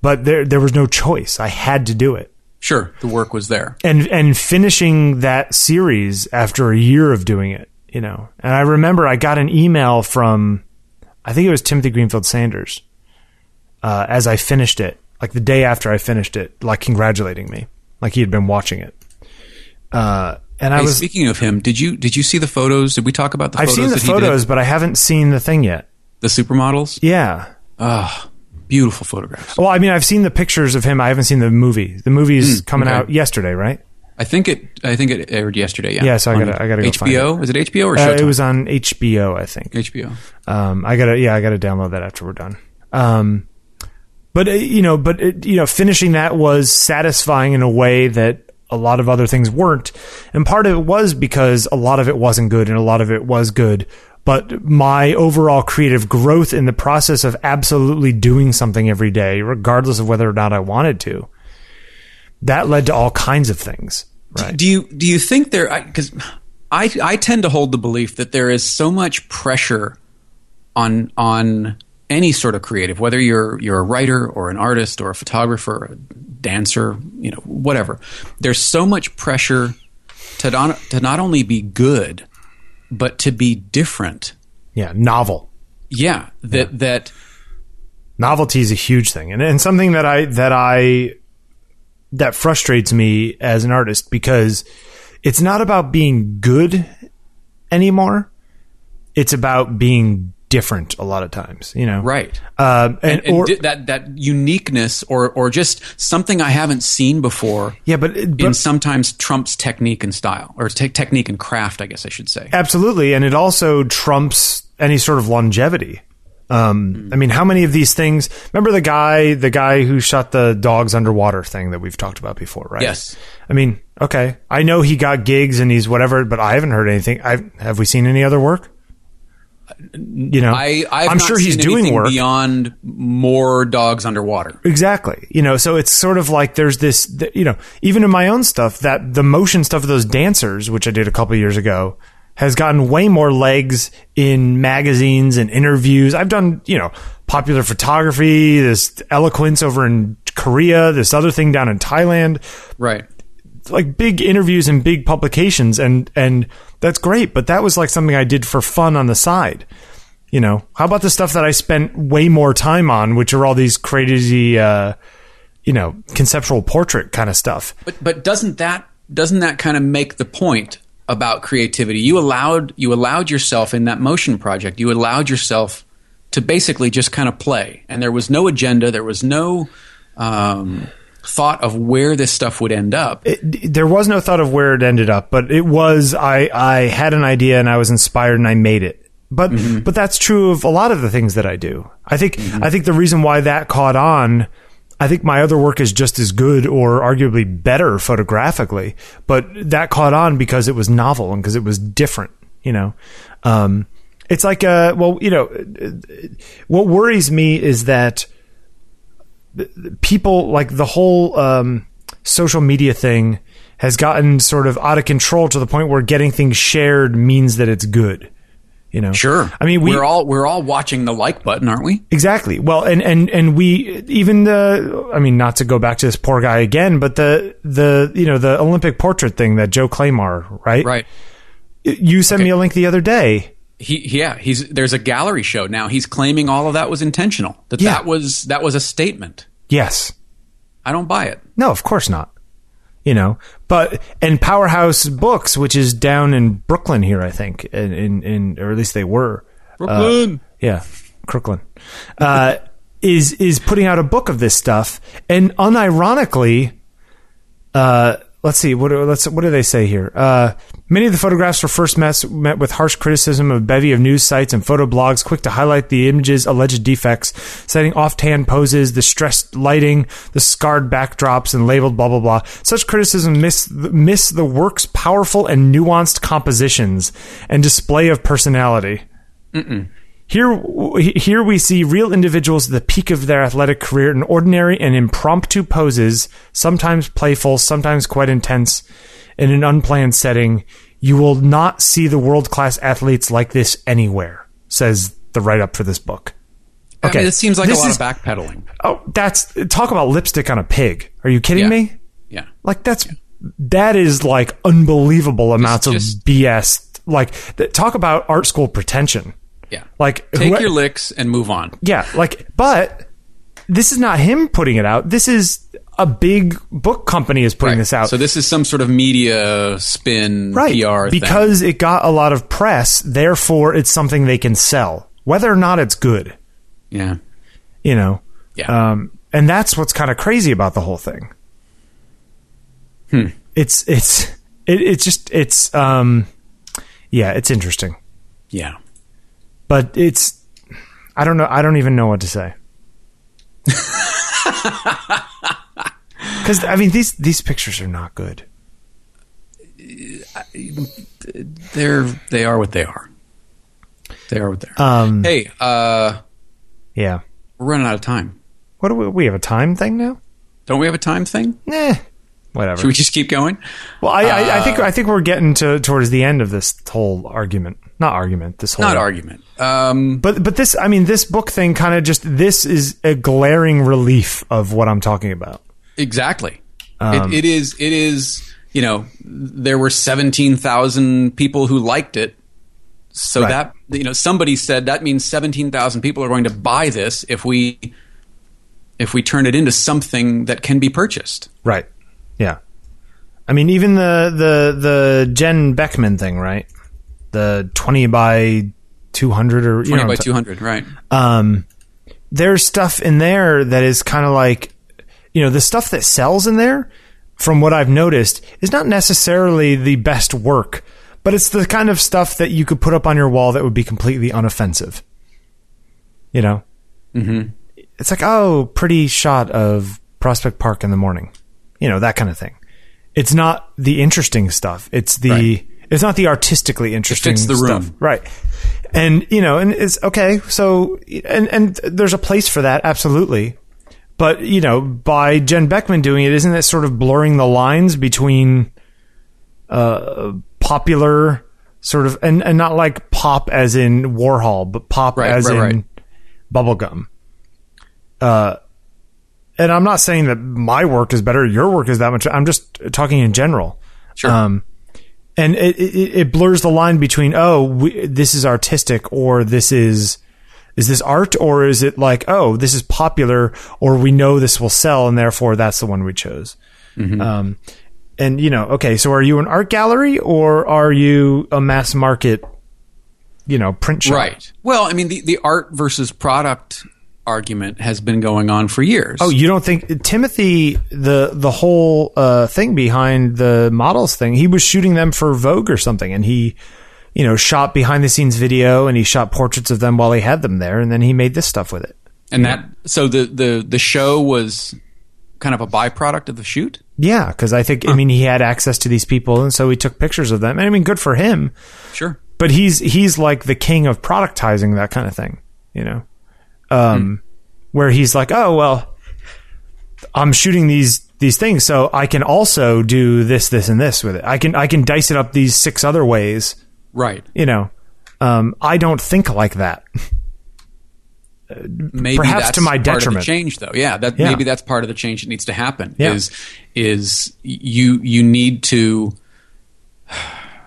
but there there was no choice. I had to do it Sure, the work was there. and and finishing that series after a year of doing it, you know. And I remember I got an email from, I think it was Timothy Greenfield Sanders, uh, as I finished it, like the day after I finished it, like congratulating me, like he had been watching it. Uh, and I Hey, was speaking of him, did you did you see the photos? Did we talk about the photos? I've seen the photos, but I haven't seen the thing yet. The supermodels? Yeah. Ah, beautiful photographs. Well, I mean, I've seen the pictures of him. I haven't seen the movie. The movie's coming okay. out yesterday, right? I think it I think it aired yesterday, yeah. Yeah, so I gotta- I gotta go find HBO? Is it HBO or Uh, Showtime? it was on HBO, I think. HBO. Um, I gotta, yeah, I gotta download that after we're done. Um, but uh, you know, but uh, you know, finishing that was satisfying in a way that a lot of other things weren't, and part of it was because a lot of it wasn't good, and a lot of it was good. But my overall creative growth in the process of absolutely doing something every day, regardless of whether or not I wanted to, that led to all kinds of things. Right. Do you do you think there? Because I, I tend to hold the belief that there is so much pressure on on any sort of creative, whether you're you're a writer or an artist or a photographer, a dancer, you know, whatever. There's so much pressure to not, to not only be good, but to be different. Yeah. Novel. Yeah, that that novelty is a huge thing and, and something that i that i that frustrates me as an artist because it's not about being good anymore it's about being different a lot of times you know right. um, and, and or di- that that uniqueness or or just something I haven't seen before. yeah but, but in sometimes trumps technique and style, or te- technique and craft, I guess I should say. Absolutely, and it also trumps any sort of longevity. Um, I mean, how many of these things? Remember the guy, the guy who shot the dogs underwater thing that we've talked about before, right? Yes. I mean, okay, I know he got gigs and he's whatever, but I haven't heard anything. I have we seen any other work? You know, I, I've am sure he's doing work. beyond more dogs underwater. Exactly. You know, so it's sort of like there's this, you know, even in my own stuff, that the motion stuff of those dancers, which I did a couple years ago, has gotten way more legs in magazines and interviews. I've done, you know, popular photography, this eloquence over in Korea, this other thing down in Thailand Right. like big interviews and big publications and and that's great but that was like something i did for fun on the side you know how about the stuff that i spent way more time on which are all these crazy uh you know conceptual portrait kind of stuff But but doesn't that doesn't that kind of make the point about creativity? You allowed you allowed yourself in that motion project. You allowed yourself to basically just kind of play, and there was no agenda. There was no um, thought of where this stuff would end up. it, there was no thought of where it ended up but it was i i had an idea and i was inspired and i made it but but that's true of a lot of the things that i do i think i think the reason why that caught on I think my other work is just as good or arguably better photographically, but that caught on because it was novel and because it was different, you know. Um, it's like, uh, well, you know, what worries me is that people like the whole um, social media thing has gotten sort of out of control to the point where getting things shared means that it's good. You know, Sure. I mean, we we're all we're all watching the like button, aren't we? Exactly. Well, and and and we even the I mean not to go back to this poor guy again, but the the you know the Olympic portrait thing that Joe Klamar, right? Right. You sent me a link the other day. He yeah, he's there's a gallery show now. He's claiming all of that was intentional. That Yeah. that was that was a statement. Yes. I don't buy it. No, of course not. You know, but and Powerhouse Books, which is down in Brooklyn here, I think, in in, in or at least they were. Brooklyn. yeah, Crooklyn, uh, is is putting out a book of this stuff, and unironically, uh, let's see, what do- let's what do they say here? Uh, many of the photographs were first met, met with harsh criticism of a bevy of news sites and photo blogs, quick to highlight the image's alleged defects, citing offhand poses, the stressed lighting, the scarred backdrops, and labeled blah blah blah. Such criticism miss miss the work's powerful and nuanced compositions and display of personality. Here, here we see real individuals at the peak of their athletic career in ordinary and impromptu poses, sometimes playful, sometimes quite intense, in an unplanned setting. You will not see the world class athletes like this anywhere, says the write up for this book. I mean, it seems like a this lot is- of backpedaling. Oh, that's talk about lipstick on a pig. Are you kidding Yeah. me? Yeah. Like that's that is like unbelievable amounts just- of BS. Like th- talk about art school pretension. Yeah. Like Take who- your licks and move on. yeah, like, but this is not him putting it out. This is a big book company is putting Right. this out. So this is some sort of media spin right. PR thing. because it got a lot of press, therefore it's something they can sell. Whether or not it's good, yeah, you know. yeah, Um, and that's what's kind of crazy about the whole thing. Hmm. It's it's it, it's just it's um yeah, it's interesting. yeah. But it's I don't know I don't even know what to say. Cuz I mean these these pictures are not good. They're they are what they are. They are what they are. Um hey, uh, yeah. we're running out of time. What do we, we have a time thing now? Don't we have a time thing? Nah. Whatever. Should we just keep going? well, I, I, I think I think we're getting to towards the end of this whole argument. Not argument. This whole Not argument. Um, But but this I mean this book thing kind of just this is a glaring relief of what I'm talking about. Exactly. Um, it, it is. It is. You know, there were seventeen thousand people who liked it. So Right. that you know, somebody said that means seventeen thousand people are going to buy this if we if we turn it into something that can be purchased. Right. Yeah. I mean even the the the Jen Bekman thing, right? The 20 by 200 or you Twenty know, by two hundred, right? um there's stuff in there that is kind of like you know, the stuff that sells in there from what I've noticed is not necessarily the best work, but it's the kind of stuff that you could put up on your wall that would be completely unoffensive. You know? hmm it's like oh pretty shot of prospect park in the morning you know that kind of thing it's not the interesting stuff it's the Right. It's not the artistically interesting fits the stuff room. right and you know and it's okay so and and there's a place for that absolutely but you know by jen bekman doing it isn't that sort of blurring the lines between uh popular sort of and and not like pop as in warhol but pop Right, as right, in right. bubblegum uh, and I'm not saying that my work is better, your work is that much. I'm just talking in general. Sure. Um, and it, it, it blurs the line between oh, we, this is artistic or this is is this art or is it like oh, this is popular or we know this will sell and therefore that's the one we chose. Um, and you know, okay, so are you an art gallery or are you a mass market, you know, print shop? Right. Well, I mean, the, the art versus product argument has been going on for years. Oh, you don't think Timothy the the whole uh, thing behind the models thing? He was shooting them for Vogue or something, and he, you know, shot behind the scenes video and he shot portraits of them while he had them there, and then he made this stuff with it. and that so the the the show was kind of a byproduct of the shoot. Yeah, because I think I mean he had access to these people, and so he took pictures of them. And I mean, good for him. Sure. But he's he's like the king of productizing that kind of thing, you know, um, where he's like, oh well, I'm shooting these these things, so I can also do this, this, and this with it. I can I can dice it up these six other ways, Right. you know. Um, I don't think like that. Maybe Perhaps that's to my part detriment. of the change, though. Yeah, that Yeah. maybe that's part of the change that needs to happen. Yeah. Is is you you need to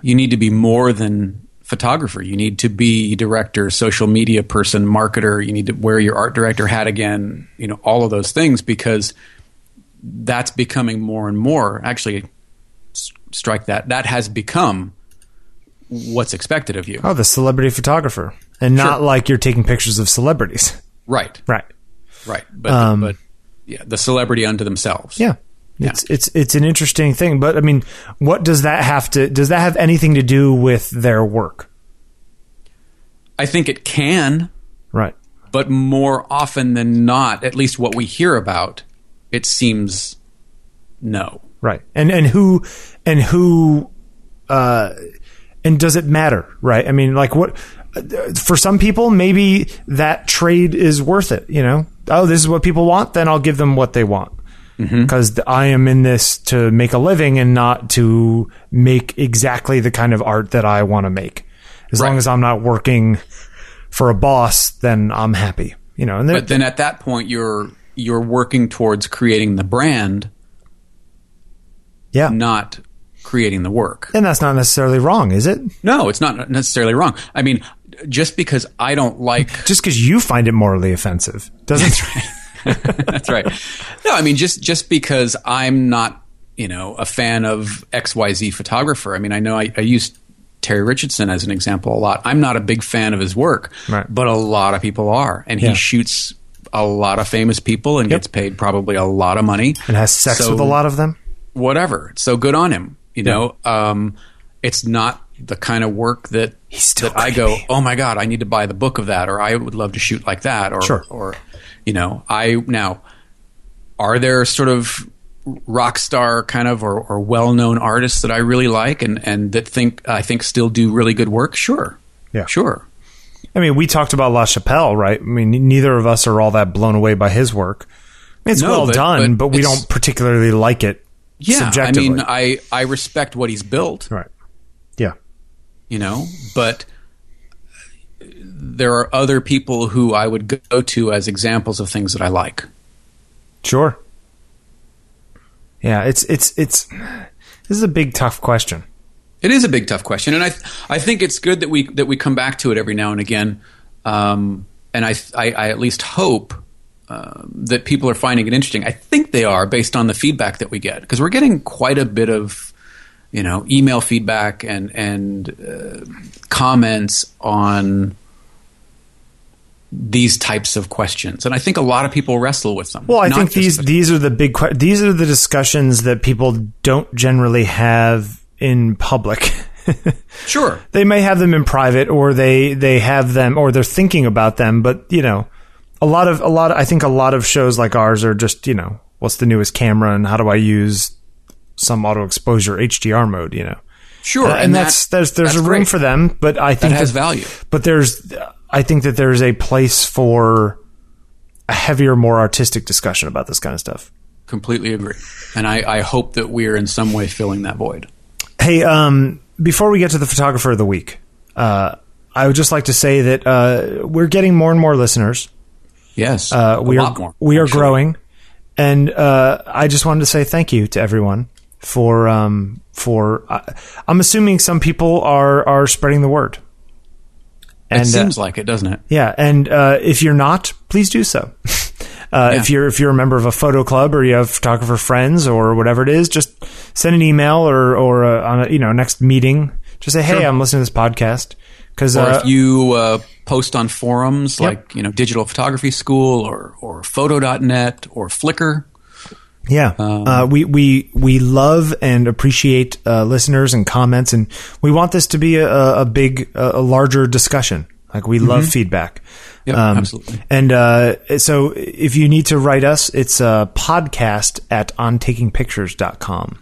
you need to be more than photographer. You need to be director, social media person, marketer. You need to wear your art director hat again. You know all of those things because that's becoming more and more. Actually, s- strike that. That has become what's expected of you. Oh, the celebrity photographer, and not Sure. like you're taking pictures of celebrities, Right. right? Right. But Um, but yeah, the celebrity unto themselves. Yeah. It's it's it's an interesting thing, but I mean, what does that have to does that have anything to do with their work? I think it can, Right. but more often than not, at least what we hear about, it seems no. Right. And and who and who uh and does it matter, right? I mean, like what for some people maybe that trade is worth it, you know? Oh, this is what people want, then I'll give them what they want. Mm-hmm. Because I am in this to make a living and not to make exactly the kind of art that I want to make. As long as I'm not working for a boss, then I'm happy. You know, and But then at that point, you're you're working towards creating the brand, yeah, not creating the work. and that's not necessarily wrong, is it? No, it's not necessarily wrong. I mean, just because I don't like Just because you find it morally offensive doesn't That's right. No, I mean just just because I'm not, you know, a fan of XYZ photographer. I mean, I know I, I use Terry Richardson as an example a lot. I'm not a big fan of his work, Right. but a lot of people are. And he shoots a lot of famous people and gets paid probably a lot of money. and has sex So- with a lot of them. whatever. So good on him. You know, um, it's not the kind of work that that I go, oh my god, I need to buy the book of that, or I would love to shoot like that, or Sure. or you know, I now are there sort of rock star kind of or, or well known artists that I really like and and that think I think still do really good work? Sure, Yeah. sure. I mean, we talked about LaChapelle, right? I mean, neither of us are all that blown away by his work. It's No, well but- done, but, but we don't particularly like it. Yeah, I mean, I I respect what he's built. right? Yeah, you know but there are other people who i would go to as examples of things that i like sure. Yeah, it's it's it's. This is a big tough question. it is a big tough question and i i think it's good that we that we come back to it every now and again um, and I, I i at least hope um, that people are finding it interesting i think they are based on the feedback that we get because we're getting quite a bit of you know email feedback and and uh, comments on these types of questions and i think a lot of people wrestle with them Well, I think these the- these are the big que- these are the discussions that people don't generally have in public. sure they may have them in private, or they they have them, or they're thinking about them. But you know, a lot of a lot. Of, I think a lot of shows like ours are just you know, what's the newest camera and how do I use some auto exposure HDR mode? You know, sure Uh, and, that's that- there's there's that's a room great. for them. But I that think has that- value but there's I think that there's a place for a heavier, more artistic discussion about this kind of stuff. completely agree and i i hope that we're in some way filling that void Hey, um, before we get to the photographer of the week, uh, I would just like to say that uh, we're getting more and more listeners. yes Uh, a we lot are more we are actually. growing, and uh, I just wanted to say thank you to everyone for um, for. Uh, I'm assuming some people are are spreading the word. It uh, seems like it doesn't it? Yeah, and uh, if you're not, please do so. Uh, Yeah. If you're if you're a member of a photo club or you have photographer friends or whatever it is, just send an email or or uh, on a you know next meeting, just say, hey, I'm listening to this podcast. Because or uh, if you uh, post on forums like you know digital photography school or or photo.net or flickr yeah, uh, we we we love and appreciate uh, listeners and comments, and we want this to be a, a big a, a larger discussion. Like we love feedback. Yep, Um, absolutely. And uh, so if you need to write us, it's uh, podcast at ontakingpictures.com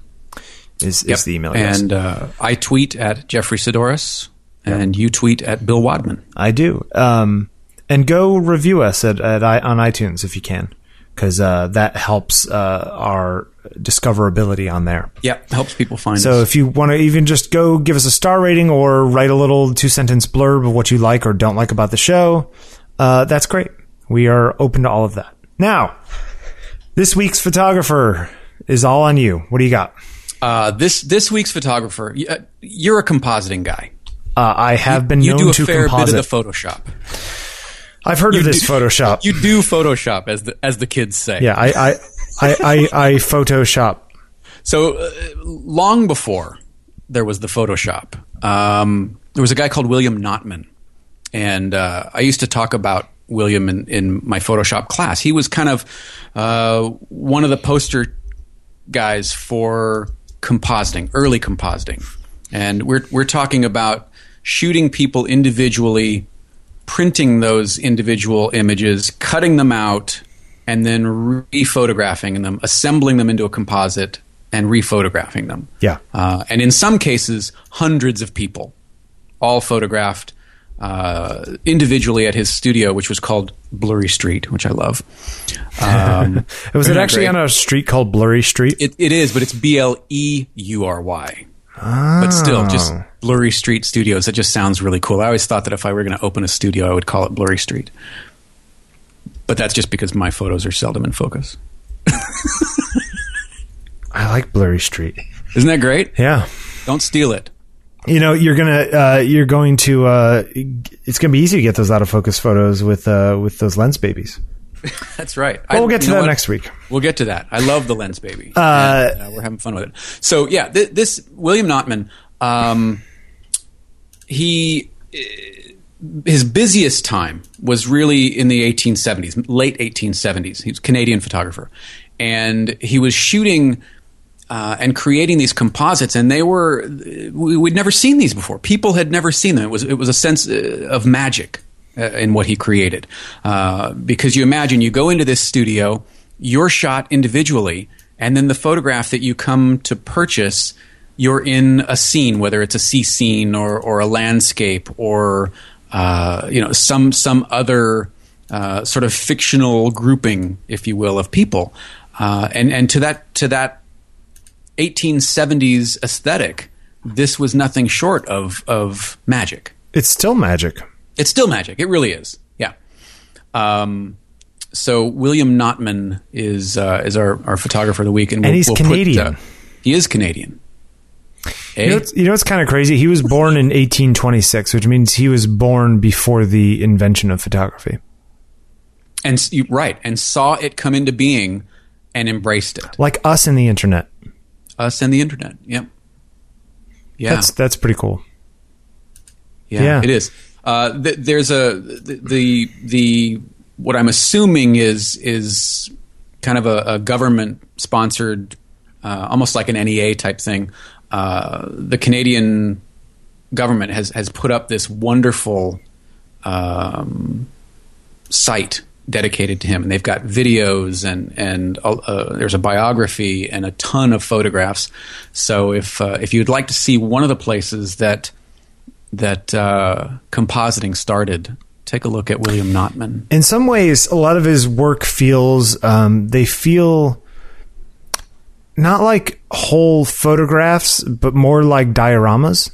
is, is the email address. and uh, i tweet at jeffery saddoris and you tweet at bill wadman I do. Um, and go review us at, at on iTunes if you can, because uh, that helps uh, our discoverability on there. yeah helps people find So us So if you want to even just go give us a star rating or write a little two sentence blurb of what you like or don't like about the show, uh, that's great. We are open to all of that. Now, this week's photographer is all on you. What do you got? uh, this this week's photographer uh, you're a compositing guy Uh, I have been you known do a to fair composite. bit of the photoshop I've heard of this Photoshop. you do photoshop as the as the kids say yeah, I I, I, I, I Photoshop. So uh, long before there was the Photoshop, um, there was a guy called William Notman, and uh, I used to talk about William in, in my Photoshop class. He was kind of uh, one of the poster guys for compositing, early compositing, and we're we're talking about shooting people individually, printing those individual images, cutting them out, and then re-photographing them, assembling them into a composite, and re-photographing them. Yeah. Uh, and in some cases, hundreds of people, all photographed uh, individually at his studio, which was called Blurry Street, which I love. Um, Was it actually great? on a street called Blurry Street? it, it is, but it's B L E U R Y. But still, just Oh. Blurry Street Studios. That just sounds really cool. I always thought that if I were going to open a studio, I would call it Blurry Street. But that's just because my photos are seldom in focus. I like Blurry Street. Isn't that great? Yeah. Don't steal it. You know, you're gonna, uh, you're going to, uh, it's gonna be easy to get those out of focus photos with, uh, with those Lensbabies. That's right. Well, we'll I- get to that what? next week. We'll get to that. I love the Lensbaby. Uh, And, uh, we're having fun with it. So yeah, th- this William Notman, um, he his busiest time was really in the 1870s, late 1870s. He was a Canadian photographer, and he was shooting. Uh, and creating these composites, and they were we, we'd never seen these before. People had never seen them. It was it was a sense uh, of magic uh, in what he created, uh, because you imagine you go into this studio, you're shot individually, and then the photograph that you come to purchase, you're in a scene, whether it's a sea scene or or a landscape or uh, you know some some other uh, sort of fictional grouping, if you will, of people, uh, and and to that to that 1870s aesthetic, this was nothing short of of magic. It's still magic. It's still magic. It really is. Yeah. Um, so William Notman is uh, is our, our photographer of the week, and, And we'll- he's we'll put, Canadian. uh, he is Canadian. Eh? You know, what's, you know what's kind of crazy? He was born in 1826, which means he was born before the invention of photography. and you, right, and saw it come into being and embraced it. Like us and the internet. Us and the internet. Yep. Yeah. That's that's pretty cool. Yeah, Yeah. it is. Uh, th- there's a the, the what I'm assuming is is kind of a, a government sponsored, uh, almost like an NEA type thing. Uh, the Canadian government has has put up this wonderful um, site dedicated to him, and they've got videos and and uh, there's a biography and a ton of photographs. So if uh, if you'd like to see one of the places that that uh, compositing started, take a look at William Notman. In some ways, a lot of his work feels um, they feel not like whole photographs, but more like dioramas.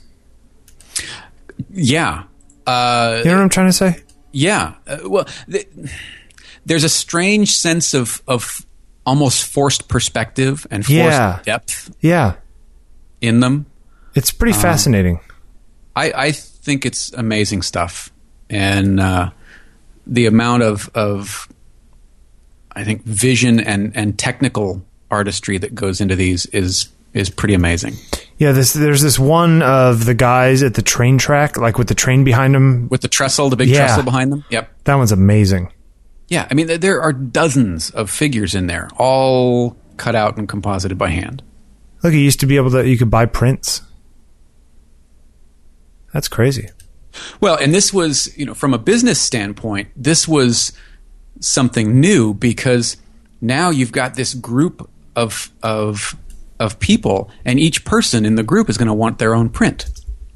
Yeah, uh, You know what I'm trying to say? yeah. Uh, well, th- there's a strange sense of of almost forced perspective and forced Yeah. depth Yeah, in them. it's pretty Um, fascinating. I, I think it's amazing stuff, and uh, the amount of of I think vision and and technical artistry that goes into these is is pretty amazing. Yeah, this there's this one of the guys at the train track, like with the train behind them, With the trestle, the big Yeah. trestle behind them. Yep. That one's amazing. Yeah, I mean th- there are dozens of figures in there, all cut out and composited by hand. Look, you used to be able to you could buy prints. That's crazy. Well, and this was, you know, from a business standpoint, this was something new because now you've got this group of of of people, and each person in the group is going to want their own print.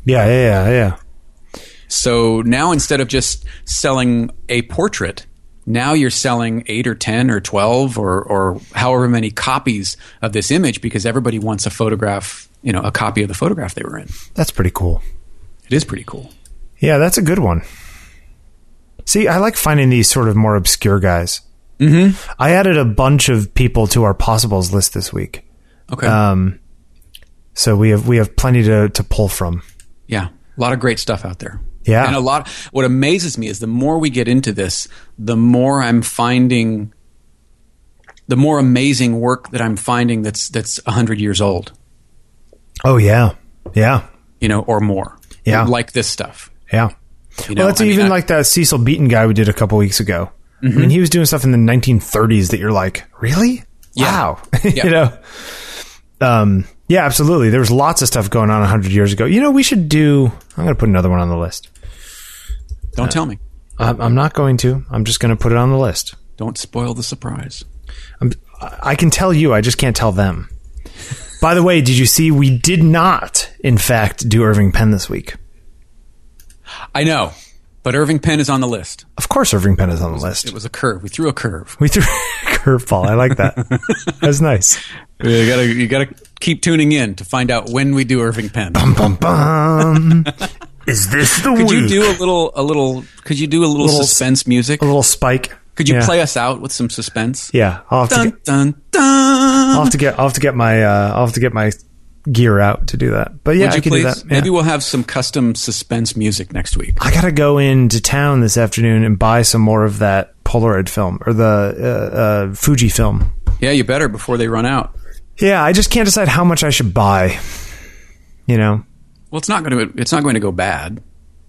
Yeah, yeah, yeah, yeah. So now instead of just selling a portrait, now you're selling eight or ten or twelve or or however many copies of this image because everybody wants a photograph, you know, a copy of the photograph they were in. That's pretty cool. It is pretty cool. Yeah, that's a good one. See, I like finding these sort of more obscure guys. Mm-hmm. I added a bunch of people to our possibles list this week, Okay. um, so we have we have plenty to to pull from. Yeah, a lot of great stuff out there. Yeah. and a lot. What amazes me is the more we get into this, the more I'm finding, the more amazing work that I'm finding that's that's hundred years old, Oh yeah, yeah, you know, or more. Yeah. like this stuff. yeah. You know, well, that's I mean, even I- like that Cecil Beaton guy we did a couple weeks ago. I mean, he was doing stuff in the 1930s that you're like, really? Yeah. Wow. Yeah. you know? Um, yeah, absolutely. There was lots of stuff going on 100 years ago. You know, we should do. I'm going to put another one on the list. Don't tell me. I'm, I'm not going to. I'm just going to put it on the list. Don't spoil the surprise. I'm, I can tell you, I just can't tell them. By the way, did you see we did not, in fact, do Irving Penn this week? I know, but Irving Penn is on the list. Of course, Irving Penn is on the list. It was a curve. We threw a curve. We threw a curveball. I like that. That's nice. You gotta, you gotta keep tuning in to find out when we do Irving Penn. Bum, bum, bum. Is this the Could you do a little, a little? Could you do a little, Little- suspense music? a little spike? Could you Yeah. play us out with some suspense? Yeah, I'll have to. Get, dun dun. I'll have to get. I'll have to get my. Uh, I'll have to get my gear out to do that. But yeah, I you can please? do that. Yeah. Maybe we'll have some custom suspense music next week. I gotta go into town this afternoon and buy some more of that Polaroid film or the uh, uh, Fuji film. Yeah, you better before they run out. Yeah, I just can't decide how much I should buy. You know. Well, it's not going to. It's not going to go bad.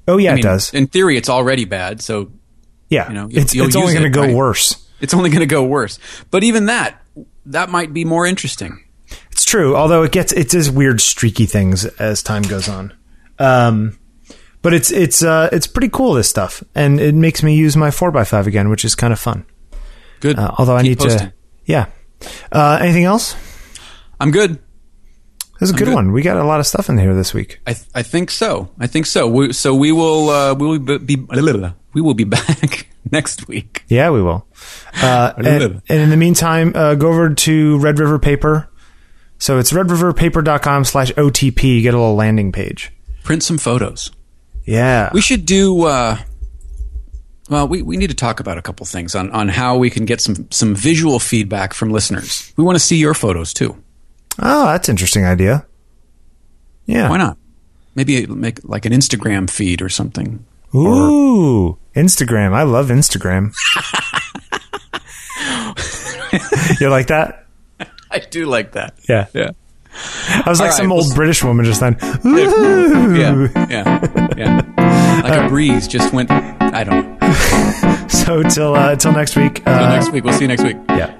Oh yeah, I mean, it does. In theory, it's already bad. So Yeah, you know, you'll- it's you'll it's only going to go right? worse. it's only going to go worse. But even that, that might be more interesting. It's true, although it gets it does weird streaky things as time goes on. Um, but it's it's uh, it's pretty cool this stuff, and it makes me use my four x five again, which is kind of fun. Good. Uh, although I need posting. to, yeah. Uh, anything else? I'm good. This is a good, good. one. We got a lot of stuff in here this week. I, th- I think so. I think so. We, so we will uh, we will be, be we will be back next week. Yeah, we will. Uh, and, and in the meantime, uh, go over to Red River Paper. So it's redriverpaper.com slash OTP. Get a little landing page. Print some photos. Yeah. We should do. Uh, well, we, we need to talk about a couple things on, on how we can get some some visual feedback from listeners. We want to see your photos too. oh, that's an interesting idea. Yeah. Why not? Maybe make like an Instagram feed or something. Ooh, Instagram. I love Instagram. you like that? I do like that. Yeah. Yeah. I was like All right, some we'll old British woman just then. Ooh. Yeah. Yeah. Yeah. Like a breeze just went. I don't know. So till uh, till next week. Till Uh, next week. We'll see you next week. yeah.